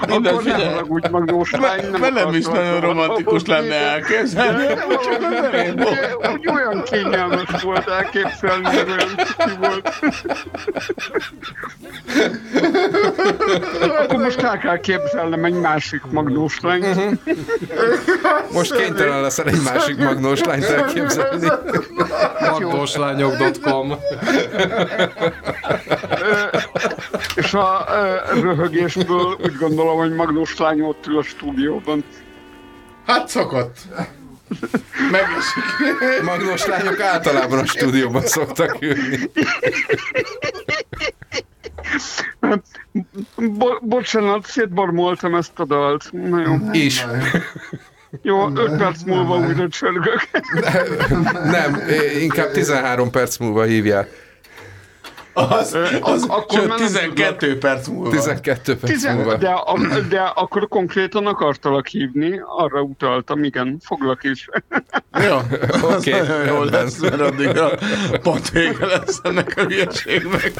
Akkor nem haragudj, magnós lány. Nem Velem is nagyon romantikus lenne elképzelni. Úgy olyan kényelmes volt elképzelni, hogy olyan volt. Akkor most el kell képzelnem egy másik magnós lányt. Most kénytelen leszel egy másik magnós lányt elképzelni. Magnóslányok.com És a röhögésből úgy gondolom, hogy magnós lány ott ül a stúdióban. Hát szokott. Megesik. Magnós lányok általában a stúdióban szoktak ülni. Bo- bocsánat, szétbarmoltam ezt a dalt. Na jó. Is. Jó, 5 perc múlva újra csörgök. Nem, inkább 13 perc múlva hívják. Az, az akkor sőt, már nem 12 perc múlva. 12 perc Tizen, múlva. de, a, de akkor konkrétan akartalak hívni, arra utaltam, igen, foglak is. Jó, Oké, nagyon jó lesz, mert addig a pont vége lesz ennek a hülyeségnek.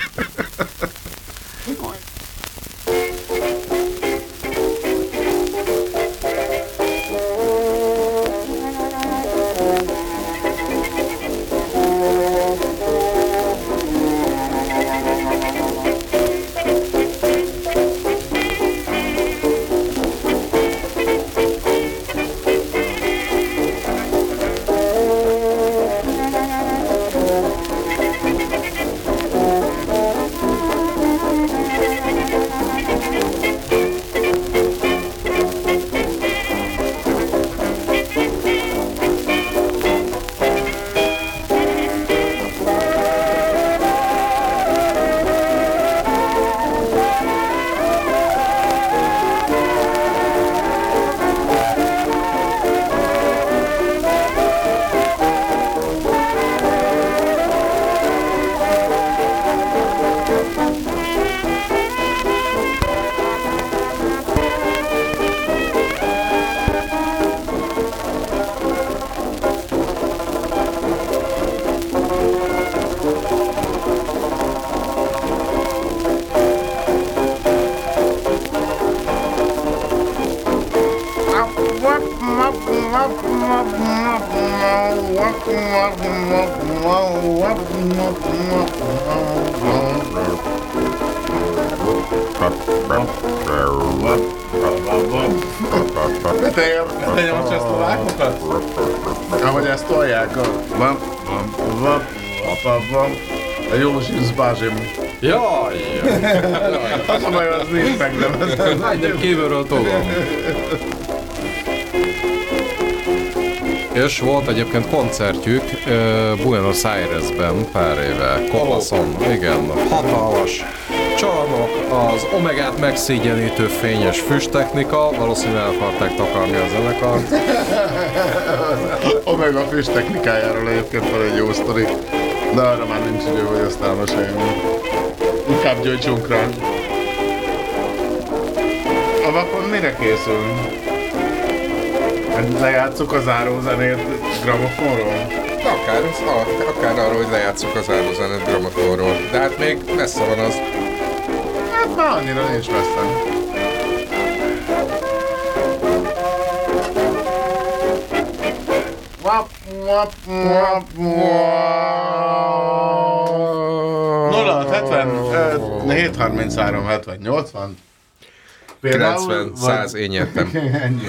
Egyébként koncertjük uh, Buenos Airesben pár éve, Kopaszon, igen, hatalmas csarnok, az Omegát megszégyenítő fényes füsttechnika, valószínűleg el akarták takarni a zenekart. Omega füst technikájáról egyébként van egy jó sztori, de arra már nincs idő, hogy azt elmeséljünk. Inkább gyöjtsünk rá. A vakon mire készülünk? Lejátszuk a zárózenét gramofonról? Akár, akár arról, hogy lejátszuk az áldozánat gramofonról. De hát még messze van az. Hát már annyira nincs messze. Wap, wap, wap, wap. 0, 70, 733, 70, 80. 90, 100, én nyertem. Ennyi.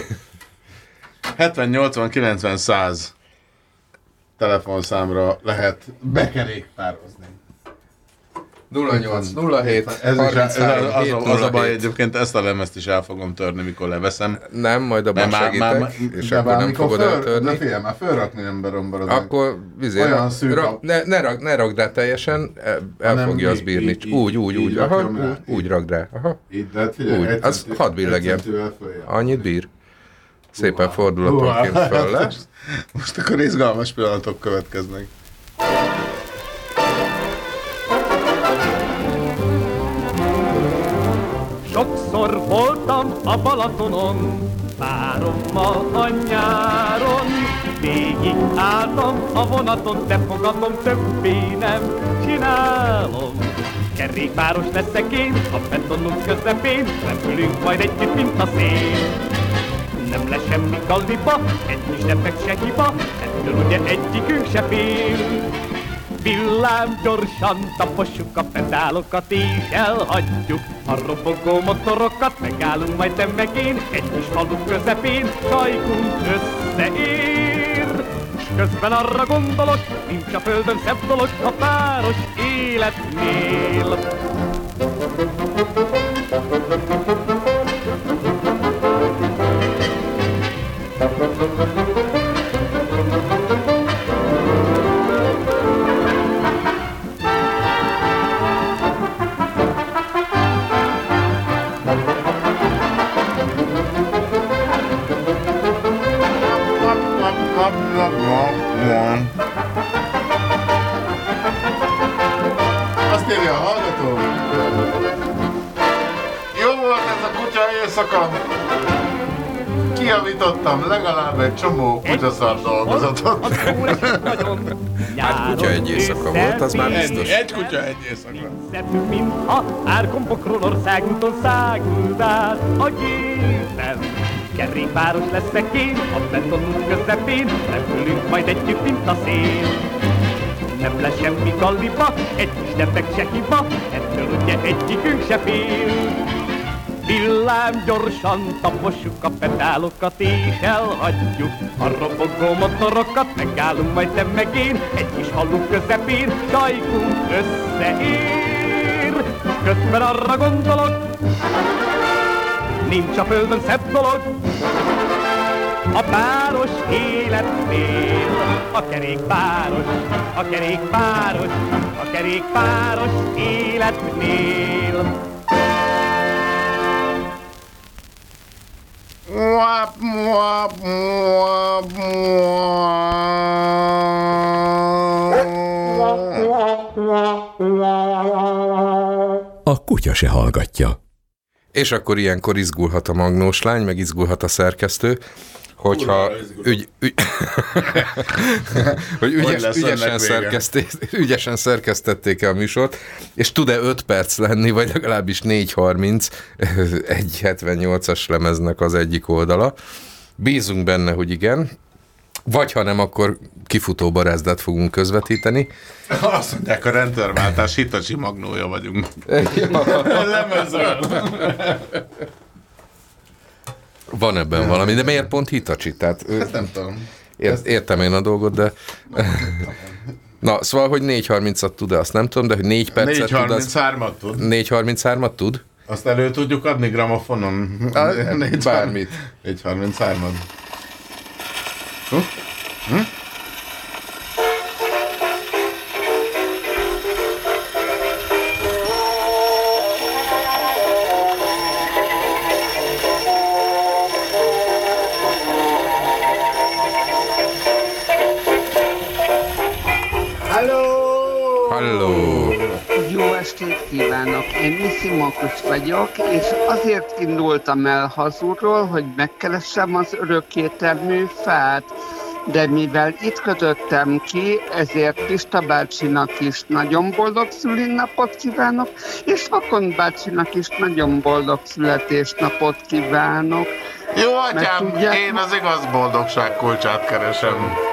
70, 80, 90, 100 telefonszámra lehet bekerékpározni. 08, 07, ez is, 33, ez az, az, a, a baj 07. egyébként, ezt a lemezt is el fogom törni, mikor leveszem. Nem, majd abban Mert segítek, és akkor nem mikor fogod föl- eltörni. De figyelj, már fölrakni emberomban az Akkor vizé, Olyan szűk a- ra, ne, ne, rak, ne rakd rá teljesen, el, el Hanem fogja az így- bírni. így- úgy, úgy, így úgy, aha, rá, úgy, úgy rakd rá. Aha. Így, de figyelj, úgy. Az hadd billegjen. Annyit bír. Szépen fordulatonként föl le. most- Most akkor izgalmas pillanatok következnek. Sokszor voltam a Balatonon, párommal a nyáron. Végig álltam a vonaton, de fogadom többé nem csinálom. Kerékpáros leszek én, a betonunk közepén, repülünk majd együtt, mint a szél. Nem lesz semmi galliba, egy kis defekt se hiba, ettől ugye egyikünk se fél. Villám gyorsan tapossuk a pedálokat és elhagyjuk a robogó motorokat, megállunk majd te meg én, egy kis falu közepén, sajkunk összeér. Közben arra gondolok, nincs a földön szebb dolog a páros életnél. Kijavítottam legalább egy csomó kutyaszar dolgozatot. Hát kutya egy éjszaka volt, az már biztos. Egy kutya egy éjszaka. Szebb, mintha árkombokról országúton száguld át a gépen. Kerékpáros leszek én, a betonunk közepén, repülünk majd együtt, mint a szél. Nem lesz semmi galliba, egy kis defekt se hiba, ettől ugye egyikünk se fél. Villám gyorsan tapossuk a pedálokat és elhagyjuk a robogó motorokat, megállunk majd te meg én, egy kis falu közepén, sajkunk összeér. Közben arra gondolok, nincs a földön szebb dolog, a páros életnél. A kerékpáros, a kerékpáros, a kerékpáros életnél. Wap, wap, wap, A kutya se hallgatja. És akkor ilyenkor izgulhat a magnós lány, meg izgulhat a szerkesztő, hogyha ügy, ügy, hogy Hogy ügyes, lesz ügyesen, szerkeszté- ügyesen szerkesztették-e a műsort, és tud-e 5 perc lenni, vagy legalábbis 4.30 egy 78-as lemeznek az egyik oldala. Bízunk benne, hogy igen. Vagy ha nem, akkor kifutó barázdát fogunk közvetíteni. Azt mondják, a rendszerváltás Hitachi magnója vagyunk. Lemezről. Van ebben valami, de miért pont Hitachi? Tehát, Ezt nem tudom. Ért, értem én a dolgot, de... Na, szóval, hogy 4.30-at tud, azt nem tudom, de hogy 4 percet tud, az... 4.33-at tud. 4.33-at tud? Azt elő tudjuk adni gramofonon? A, bármit. 4.33-at. Hm? Hm? Estét kívánok! Én Missy Markus vagyok, és azért indultam el hazulról, hogy megkeressem az örökkétermű fát. De mivel itt kötöttem ki, ezért Pista bácsinak is nagyon boldog szülinapot kívánok, és Vakon bácsinak is nagyon boldog születésnapot kívánok. Jó atyám, tudják- én az igaz boldogság kulcsát keresem.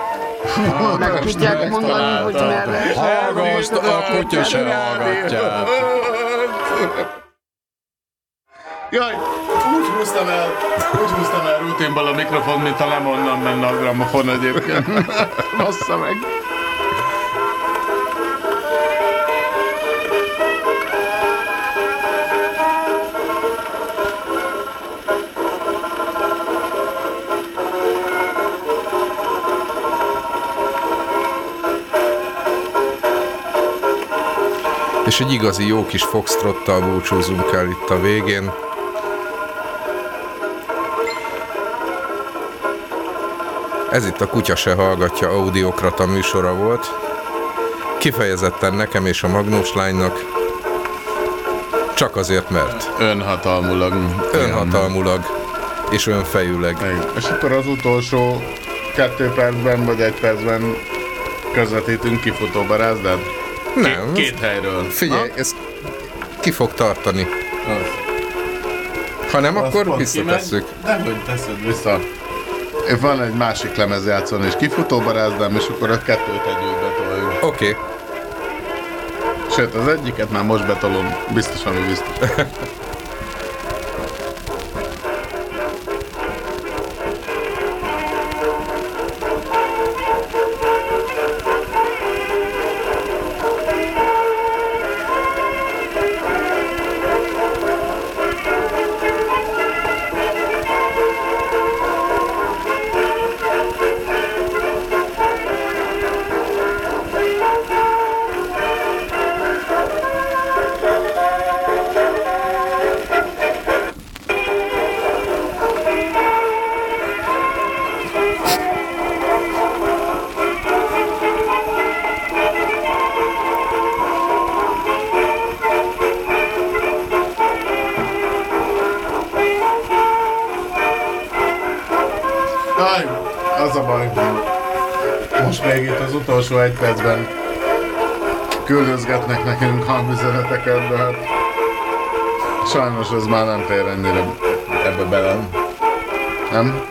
Meg tudják mondani, hogy merre? Hallgass, a kutya se hallgatja. Jaj, úgy húztam el, úgy húztam el rutinból a mikrofon, mint a lemonnan menne a gramofon egyébként. Bassza meg. És egy igazi jó kis foxtrottal búcsúzunk el itt a végén. Ez itt a Kutya se hallgatja audiokrata műsora volt. Kifejezetten nekem és a Magnus lánynak. Csak azért, mert. Önhatalmulag. Önhatalmulag. És önfejűleg. És akkor az utolsó kettő percben vagy egy percben közvetítünk kifutó barázdát? Nem. Két, két helyről. Figyelj, Na? ezt ki fog tartani. Az. Ha nem, Az akkor visszatesszük. kimegy. Dehogy teszed vissza. Van egy másik lemezjátszón, és kifutó barázdám, és akkor a kettőt együtt betoljuk. Oké. Okay. Sőt, az egyiket már most betolom, biztos, ami biztos. egy percben küldözgetnek nekünk hangüzeneteket, de hát sajnos ez már nem fér ennyire ebbe bele. Nem?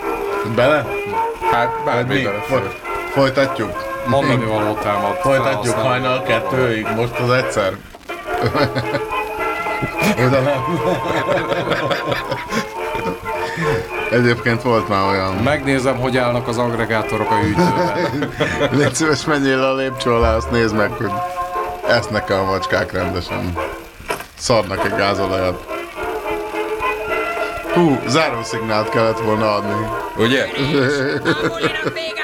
Bele? Hát bármi. Foly- Folytatjuk? Mondani való támad. Folytatjuk hajnal kettőig, most az egyszer. Oda nem. Egyébként volt már olyan. Megnézem, hogy állnak az agregátorok a hűtőben. Légy szíves, menjél a lépcső alá, azt nézd meg, hogy esznek-e a macskák rendesen. Szarnak egy gázolajat. Hú, zárószignált kellett volna adni. Ugye?